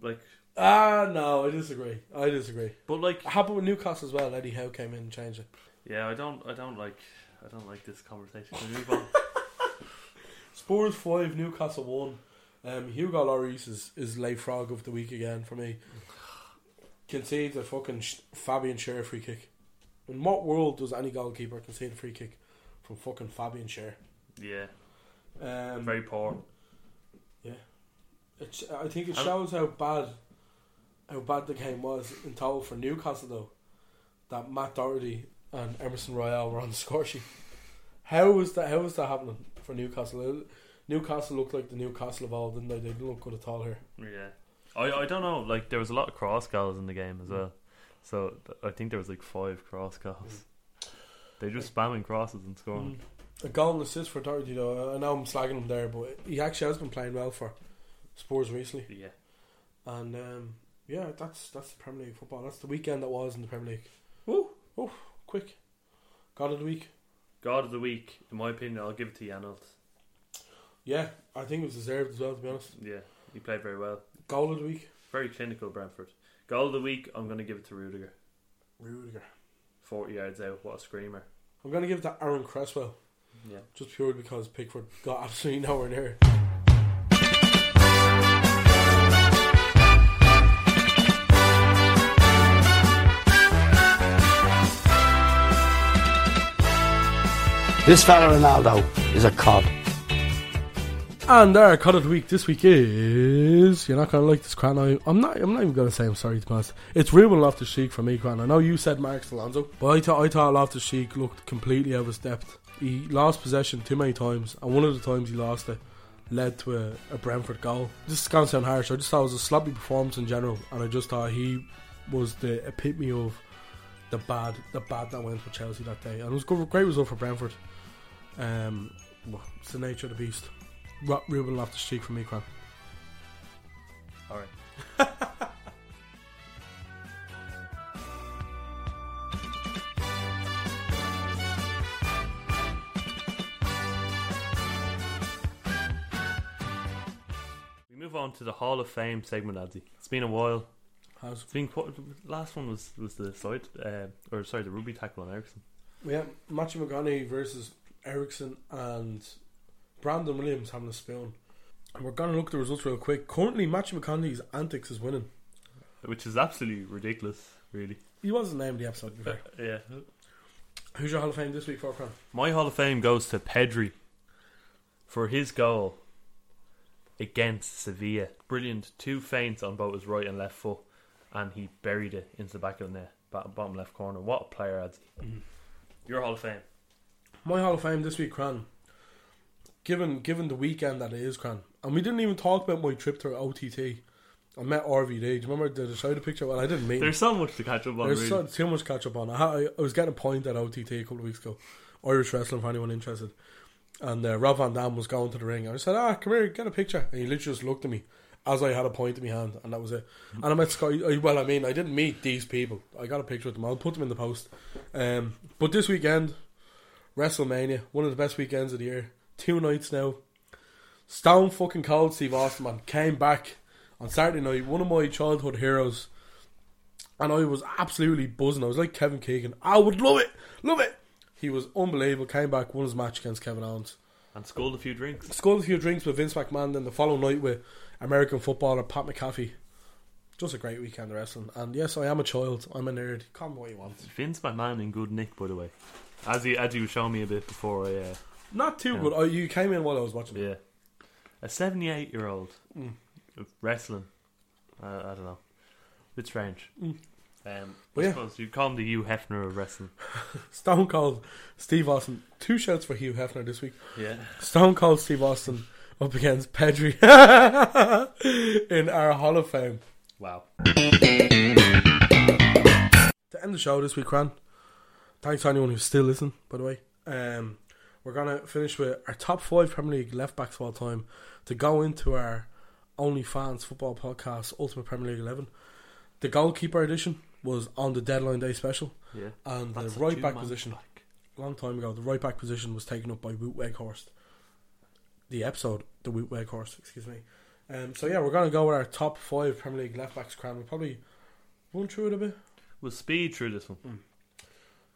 Like, Ah, no, I disagree. I disagree. but like, It happened with Newcastle as well. Eddie Howe came in and changed it. yeah, I don't. I don't like. I don't like this conversation. Can we move on? *laughs* Spurs 5, Newcastle 1. Um, Hugo Lloris is, is late frog of the week again for me. *sighs* Concedes a fucking sh- Fabian Schär free kick. In what world does any goalkeeper concede a free kick from fucking Fabian Schär? yeah, Um, very poor. it, sh- I think it shows how bad how bad the game was in total for Newcastle though. That Matt Doherty and Emerson Royal were on the *laughs* score sheet. How was that? How was that happening for Newcastle? Newcastle looked like the Newcastle of old, didn't they? They didn't look good at all here. Yeah, I I don't know. Like there was a lot of cross goals in the game as well. So th- I think there was like five cross goals. They just spamming crosses and scoring. A goal and assist for Doherty though. I know I'm slagging him there, but he actually has been playing well for Spurs recently. Yeah. And um, yeah, that's that's the Premier League football. That's the weekend that was in the Premier League. Woo. Oh, quick. God of the week. God of the week, in my opinion, I'll give it to Janelt. Yeah, I think it was deserved as well. To be honest. Yeah, he played very well. Goal of the week. Very clinical, Brentford. Goal of the week, I'm going to give it to Rudiger. Rudiger. 40 yards out, what a screamer. I'm going to give it to Aaron Cresswell, Yeah. just purely because Pickford got *laughs* absolutely nowhere near. it. This fella Ronaldo is a cod. And our cut of the week this week is you're not gonna like this, Cran. I, I'm not. I'm not even gonna say I'm sorry to be honest. It's Ruben Loftus Cheek for me, Cran. I know you said Marcos Alonso, but I thought I thought Loftus Cheek looked completely out of his depth. He lost possession too many times, and one of the times he lost it led to a, a Brentford goal. This is gonna sound harsh. I just thought it was a sloppy performance in general, and I just thought he was the epitome of the bad, the bad that went for Chelsea that day. And it was good, great result for Brentford. Um, well, it's the nature of the beast. Ru- Ruben Loftus Cheek for me, Cran. Alright. *laughs* we move on to the Hall of Fame segment, Adzi. It's been a while. How's It's been quite, last one was was the side uh, or sorry the rugby tackle on Eriksen. yeah, Matthew McConaughey versus Eriksen and Brandon Williams having a spoon. And we're gonna look at the results real quick. Currently, Matthew McConaughey's antics is winning. which is absolutely ridiculous, really. He wasn't named the episode. To be uh, fair. Yeah. Who's your Hall of Fame this week for Cran? My Hall of Fame goes to Pedri for his goal against Sevilla. Brilliant. Two feints on both his right and left foot, and he buried it into the back of the net, bottom, left corner. What a player, Adzi. Mm-hmm. Your Hall of Fame. My Hall of Fame this week, Cran. Given given the weekend that it is, Cran, and we didn't even talk about my trip to OTT. I met RVD. Do you remember the show the picture? Well, I didn't meet. There's so much to catch up on. There's really. so, too much catch up on. I, ha- I, I was getting a point at OTT a couple of weeks ago. Irish wrestling for anyone interested. And uh, Rob Van Dam was going to the ring. I said, ah, come here, get a picture. And he literally just looked at me as I had a point in my hand, and that was it. And I met Scott. Well, I mean, I didn't meet these people. I got a picture with them. I'll put them in the post. Um, but this weekend, WrestleMania, one of the best weekends of the year. Two nights now. Stone fucking cold Steve Austin man came back on Saturday night. One of my childhood heroes, and I was absolutely buzzing. I was like Kevin Keegan. I would love it, love it. He was unbelievable. Came back, won his match against Kevin Owens. And scored a few drinks. Scored a few drinks with Vince McMahon. Then the following night with American footballer Pat McAfee. Just a great weekend of wrestling. And yes, I am a child. I'm a nerd. Come me what you want. Vince McMahon in good nick, by the way. As he as you was showing me a bit before I. Uh, Not too good. Oh, you came in while I was watching. it. yeah, a seventy-eight-year-old Mm. wrestling. Uh, I don't know. It's strange. Mm. Um, But I yeah. suppose you call him the Hugh Hefner of wrestling. *laughs* Stone Cold Steve Austin. Two shouts for Hugh Hefner this week. Yeah. Stone Cold Steve Austin up against Pedri *laughs* in our Hall of Fame. Wow. To end the show this week, Ran. Thanks to anyone who's still listening, by the way. Um, we're gonna finish with our top five Premier League left backs of all time to go into our only fans football podcast, Ultimate Premier League Eleven. The goalkeeper edition was on the deadline day special. Yeah. And the right back position a long time ago, the right back position was taken up by Wout Weghorst. The episode, the Wout Weghorst, excuse me. Um, so yeah, we're gonna go with our top five Premier League left backs. Cran, we'll probably run through it a bit We'll speed through this one.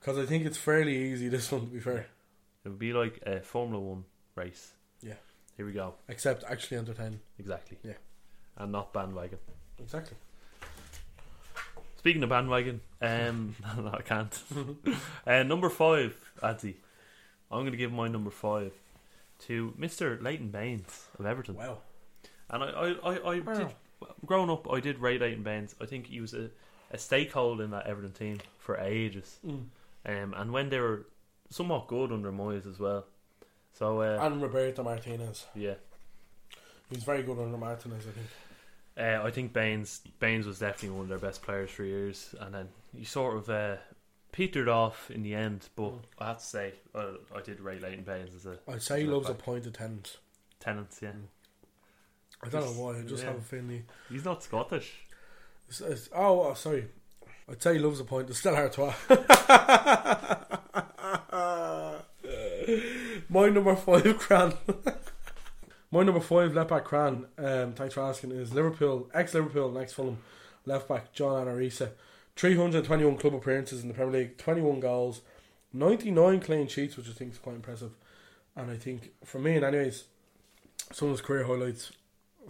because I think it's fairly easy. This one, to be fair, It would be like a Formula One race. Yeah. Here we go. except actually entertaining. Exactly. Yeah. And not bandwagon. Exactly. Speaking of bandwagon, um, *laughs* *laughs* no, I can't. *laughs* uh, number five, Adzi. I'm going to give my number five to Mr. Leighton Baines of Everton. Wow. And I, I, I, I Wow. did, growing up, I did rate Leighton Baines. I think he was a, a stakeholder in that Everton team for ages. Mm. Um, and when they were somewhat good under Moyes as well. So, uh, And Roberto Martinez. yeah. he's very good under Martinez, I think. Uh, I think Baines Baines was definitely one of their best players for years, and then he sort of uh, petered off in the end. But I have to say, uh, I did rate Leighton Baines as a I'd say he loves a point of tenants. tenants. Yeah, I don't know why. I just Yeah. have a feeling. he's not Scottish. It's, it's, oh, oh, sorry. I'd say he loves a point. It's still hard to. My number five, *laughs* Cran. My number five left back, Cran. Um, thanks for asking. Is Liverpool ex Liverpool ex Fulham left back John Arne Riise. Three hundred twenty-one club appearances in the Premier League, twenty-one goals, ninety-nine clean sheets, which I think is quite impressive. And I think for me, and anyways, some of his career highlights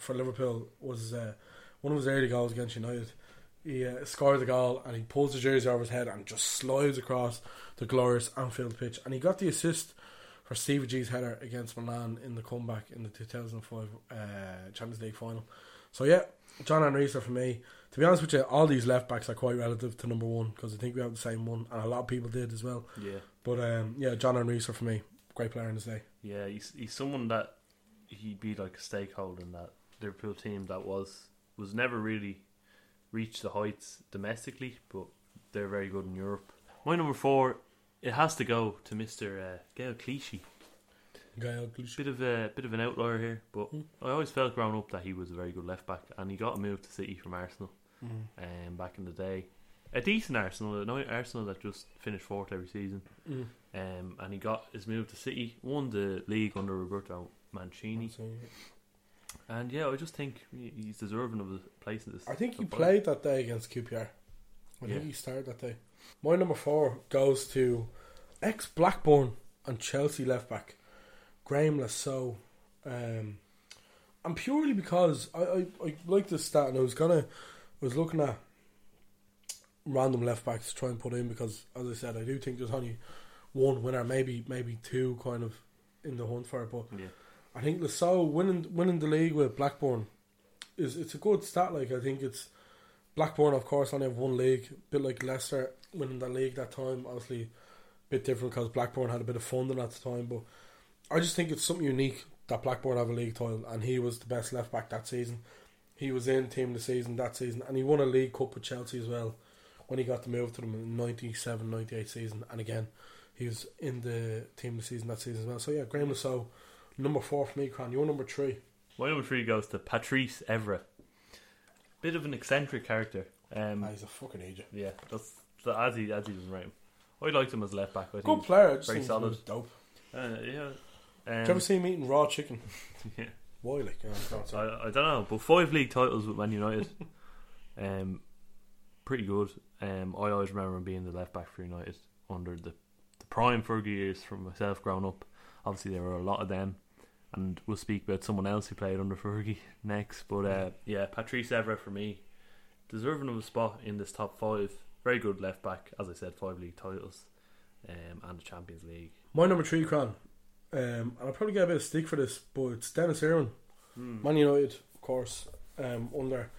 for Liverpool was uh, one of his early goals against United. He uh, scored the goal and he pulls the jersey over his head and just slides across the glorious Anfield pitch. And he got the assist for Stevie G's header against Milan in the comeback in the 2005 uh, Champions League final. So yeah, John Arne Riise for me. To be honest with you, all these left backs are quite relative to number one because I think we have the same one, and a lot of people did as well. Yeah, But um, yeah, John Arne Riise for me, great player in his day. yeah, he's he's someone that he'd be like a stakeholder in that Liverpool team that was was never really reached the heights domestically, but they're very good in Europe. My number four, it has to go to Mister uh, Gael Clichy. Gael Clichy. Bit of a bit of an outlier here, but I always felt growing up that he was a very good left back, and he got a move to City from Arsenal, um, back in the day. A decent Arsenal, an Arsenal that just finished fourth every season, Mm. um, and he got his move to City, won the league under Roberto Mancini, and yeah, I just think he's deserving of a place in this. I think he five. played that day against QPR. I Yeah. think he started that day. My number four goes to ex Blackburn and Chelsea left back Graeme Le Saux. Um, and purely because I, I, I like this stat and I was gonna I was looking at random left backs to try and put in because as I said I do think there's only one winner, maybe maybe two kind of in the hunt for it, but Yeah. I think Le Saux winning winning the league with Blackburn is it's a good stat. Like I think it's Blackburn, of course, only have one league, a bit like Leicester winning the league that time. Obviously, a bit different because Blackburn had a bit of funding at the time. But I just think it's something unique that Blackburn have a league title, and he was the best left back that season. He was in team of the season that season, and he won a league cup with Chelsea as well when he got the move to them in the 97 98 season. And again, he was in the team of the season that season as well. So yeah, Graeme Le Saux, number four for me, Cran. You're number three. My number three goes to Patrice Evra. Bit of an eccentric character. Um, Ah, he's a fucking agent. Yeah, that's as he as he doesn't rate him. I liked him as left back. I Good think player. I just very think he solid. was dope. Uh, yeah. Um, Did you ever see him eating raw chicken? *laughs* yeah. Why, like, you know, it's I, I don't know, but five league titles with Man United, *laughs* um, pretty good. Um, I always remember him being the left back for United under the, the prime Fergie years from myself growing up. Obviously, there were a lot of them, and we'll speak about someone else who played under Fergie *laughs* next. But uh, yeah, Patrice Evra for me, deserving of a spot in this top five. Very good left back, as I said, five league titles, um, and the Champions League. My number three, Cran, um, and I'll probably get a bit of stick for this, but it's Denis Irwin. Hmm. Man United, of course, um, under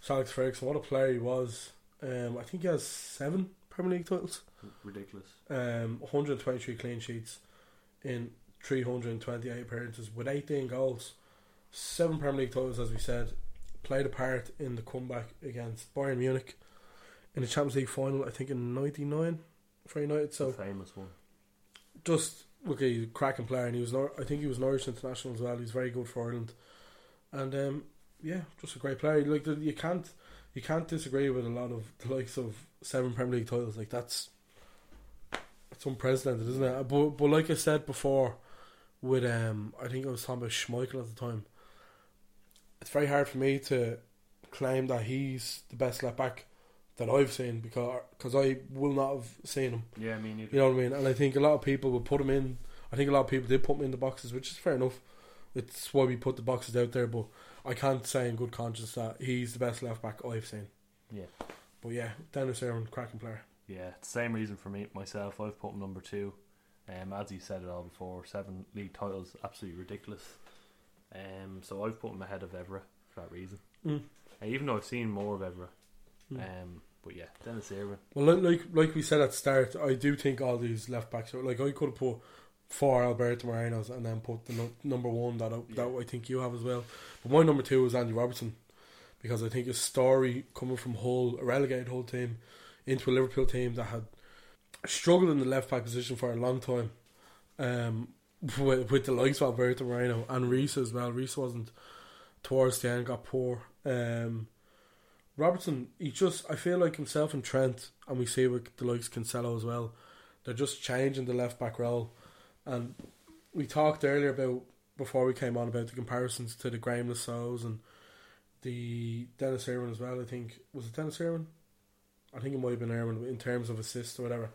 Sir Alex Ferguson. What a player he was. Um, I think he has seven Premier League titles, Ridiculous. um, 123 clean sheets in 328 appearances with 18 goals, seven Premier League titles, as we said. Played a part in the comeback against Bayern Munich in the Champions League final, I think in '99 for United. So famous one. just look, he's a cracking player, and he was. Nor- I think he was Norwich international as well. He's very good for Ireland, and um, yeah, just a great player. Like you can't, you can't disagree with a lot of the likes of seven Premier League titles. Like that's, it's unprecedented, isn't it? But but like I said before, with um, I think I was talking about Schmeichel at the time. It's very hard for me to claim that he's the best left back that I've seen because cause I will not have seen him. Yeah, I mean, You know what I mean? And I think a lot of people will put him in. I think a lot of people did put him in the boxes, which is fair enough. It's why we put the boxes out there, but I can't say in good conscience that he's the best left back I've seen. Yeah. But yeah, Denis Irwin, cracking player. Yeah, same reason for me myself. I've put him number two. Um, as you said it all before, seven league titles, absolutely ridiculous. Um, so I've put him ahead of Evra for that reason. Mm. Uh, even though I've seen more of Evra. Mm. Um, but yeah, Denis Irwin. Well, like, like we said at the start, I do think all these left backs are like I could have put four Alberto Morenos and then put the no, number one that I, that I think you have as well. But my number two is Andy Robertson because I think his story coming from Hull, a relegated Hull team, into a Liverpool team that had struggled in the left back position for a long time. Um, *laughs* with, with the likes of Alberto Moreno and Riise as well. Riise wasn't towards the end, got poor. Um, Robertson, he just I feel like himself and Trent, and we see with the likes of Cancelo as well. They're just changing the left back role, and we talked earlier about before we came on about the comparisons to the Graeme Le Sauxs and the Denis Irwin as well. I think was it Denis Irwin? I think it might have been Irwin in terms of assists or whatever.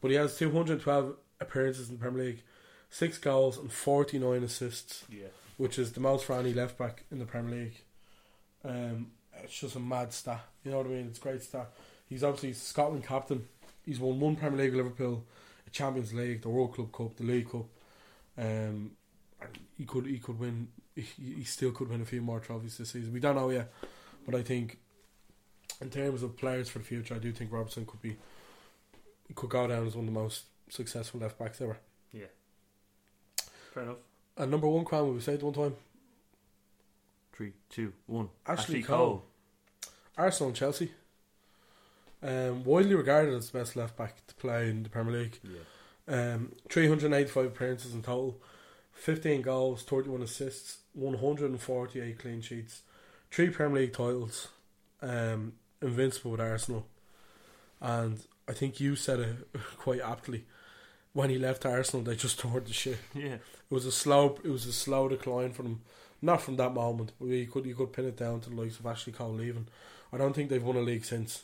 But he has 212 appearances in the Premier League, six goals and 49 assists, Yeah. which is the most for any left back in the Premier League. Um, it's just a mad stat. You know what I mean? It's a great stat. He's obviously Scotland captain. He's won one Premier League with Liverpool, a Champions League, the World Club Cup, the League Cup. Um, and he could he could win. He, he still could win a few more trophies this season. We don't know yet, but I think in terms of players for the future, I do think Robertson could be could go down as one of the most successful left backs ever. Yeah. Fair enough. And number one Cran, we said one time, Three, two, one. Ashley, Cole. Arsenal and Chelsea. Um, widely regarded as the best left back to play in the Premier League. Yeah. Um, 385 appearances in total, 15 goals, 31 assists, 148 clean sheets, three Premier League titles, um, invincible with Arsenal. And I think you said it *laughs* quite aptly. When he left Arsenal, they just *laughs* tore the shit. Yeah. It was a slow. It was a slow decline for them. Not from that moment, but you could you could pin it down to the likes of Ashley Cole leaving. I don't think they've won a league since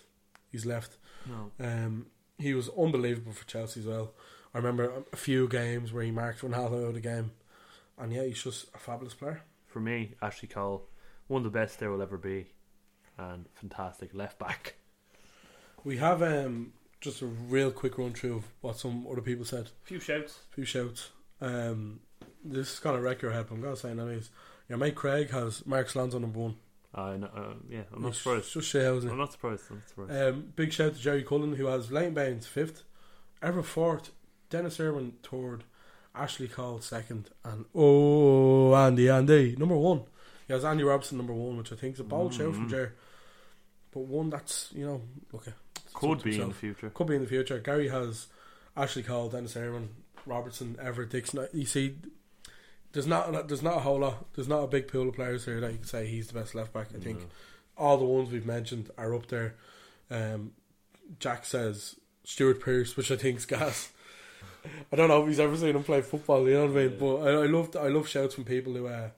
he's left. No. Um, he was unbelievable for Chelsea as well. I remember a few games where he marked Ronaldo out of the game, and yeah, he's just a fabulous player. For me, Ashley Cole, one of the best there will ever be, and fantastic left back. We have um, just a real quick run through of what some other people said. A Few shouts. A few shouts. Um, this is gonna wreck your head, but I'm gonna say it anyways. Your mate Craig has Marcos Alonso on number one. I know, uh, yeah, I'm not It's surprised. Just isn't it? I'm not surprised. I'm not surprised. Um, big shout to Jerry Cullen who has Leighton Baines fifth, Evra fourth, Denis Irwin third, Ashley Cole second, and oh Andy Andy number one. He has Andy Robson number one, which I think is a bold shout from Mhm. Jerry. But one that's you know okay Could be in the future. Could be in the future. Gary has Ashley Cole, Denis Irwin, Robertson, Evra, Dixon. You see, there's not there's not a whole lot. There's not a big pool of players here that you can say he's the best left back. I think No. all the ones we've mentioned are up there. Um, Jack says Stuart Pearce, which I think's gas. *laughs* I don't know if he's ever seen him play football. You know what I mean? But I, I love I love shouts from people who, uh,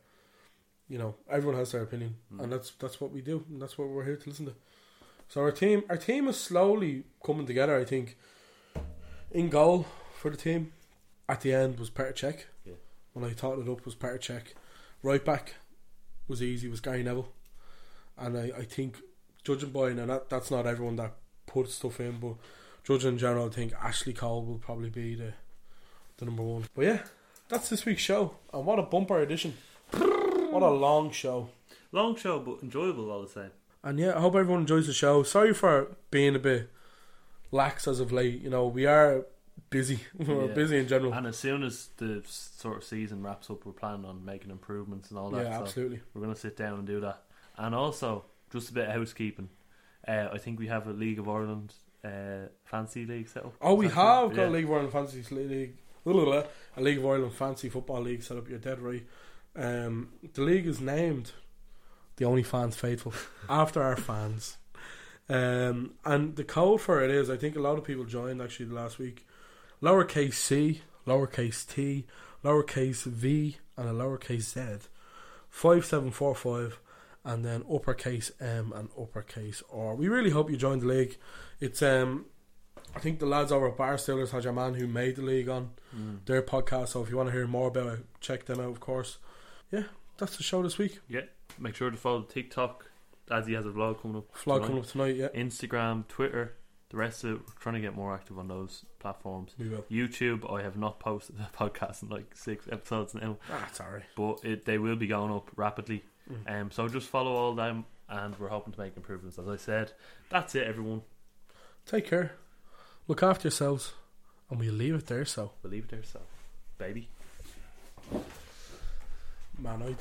you know, everyone has their opinion, and that's that's what we do, and that's what we're here to listen to. So our team, our team is slowly coming together. I think. In goal for the team, at the end was Petr Cech. When I thought it up was Petr Cech. Right back was easy. Was Gary Neville, and I, I think judging by and that that's not everyone that puts stuff in, but judging in general, I think Ashley Cole will probably be the the number one. But yeah, that's this week's show, and what a bumper edition! What a long show. Long show, but enjoyable all the same. And yeah, I hope everyone enjoys the show. Sorry for being a bit lax as of late. You know, we are busy. *laughs* We're Yeah. busy in general. And as soon as the sort of season wraps up, we're planning on making improvements and all that. Yeah, so absolutely. We're going to sit down and do that. And also, just a bit of housekeeping. Uh, I think we have a League of Ireland uh, fancy league set up. Oh, we have got Yeah. a League of Ireland fancy League, blah, blah, blah, a League of Ireland Fancy Football League set up. You're dead right. Um, the league is named the Only Fans Faithful *laughs* after our fans. Um, and the code for it is, I think a lot of people joined actually last week. Lowercase c, lowercase t, lowercase v, and a lowercase z. Five seven four five, and then uppercase M and uppercase R. We really hope you join the league. It's um, I think the lads over at Barstillers had your man who made the league on Mm. their podcast. So if you want to hear more about it, check them out, of course. Yeah, that's the show this week. Yeah. Make sure to follow TikTok. As he has a vlog coming up. Vlog coming up tonight, yeah. Instagram, Twitter, the rest of it. We're trying to get more active on those platforms. We will. YouTube, I have not posted a *laughs* podcast in like six episodes now. Ah, alright. But it, they will be going up rapidly. Mm. Um, so just follow all them, and we're hoping to make improvements. As I said, that's it, everyone. Take care. Look after yourselves, and we'll leave it there. So, We'll leave it there, so baby. man, I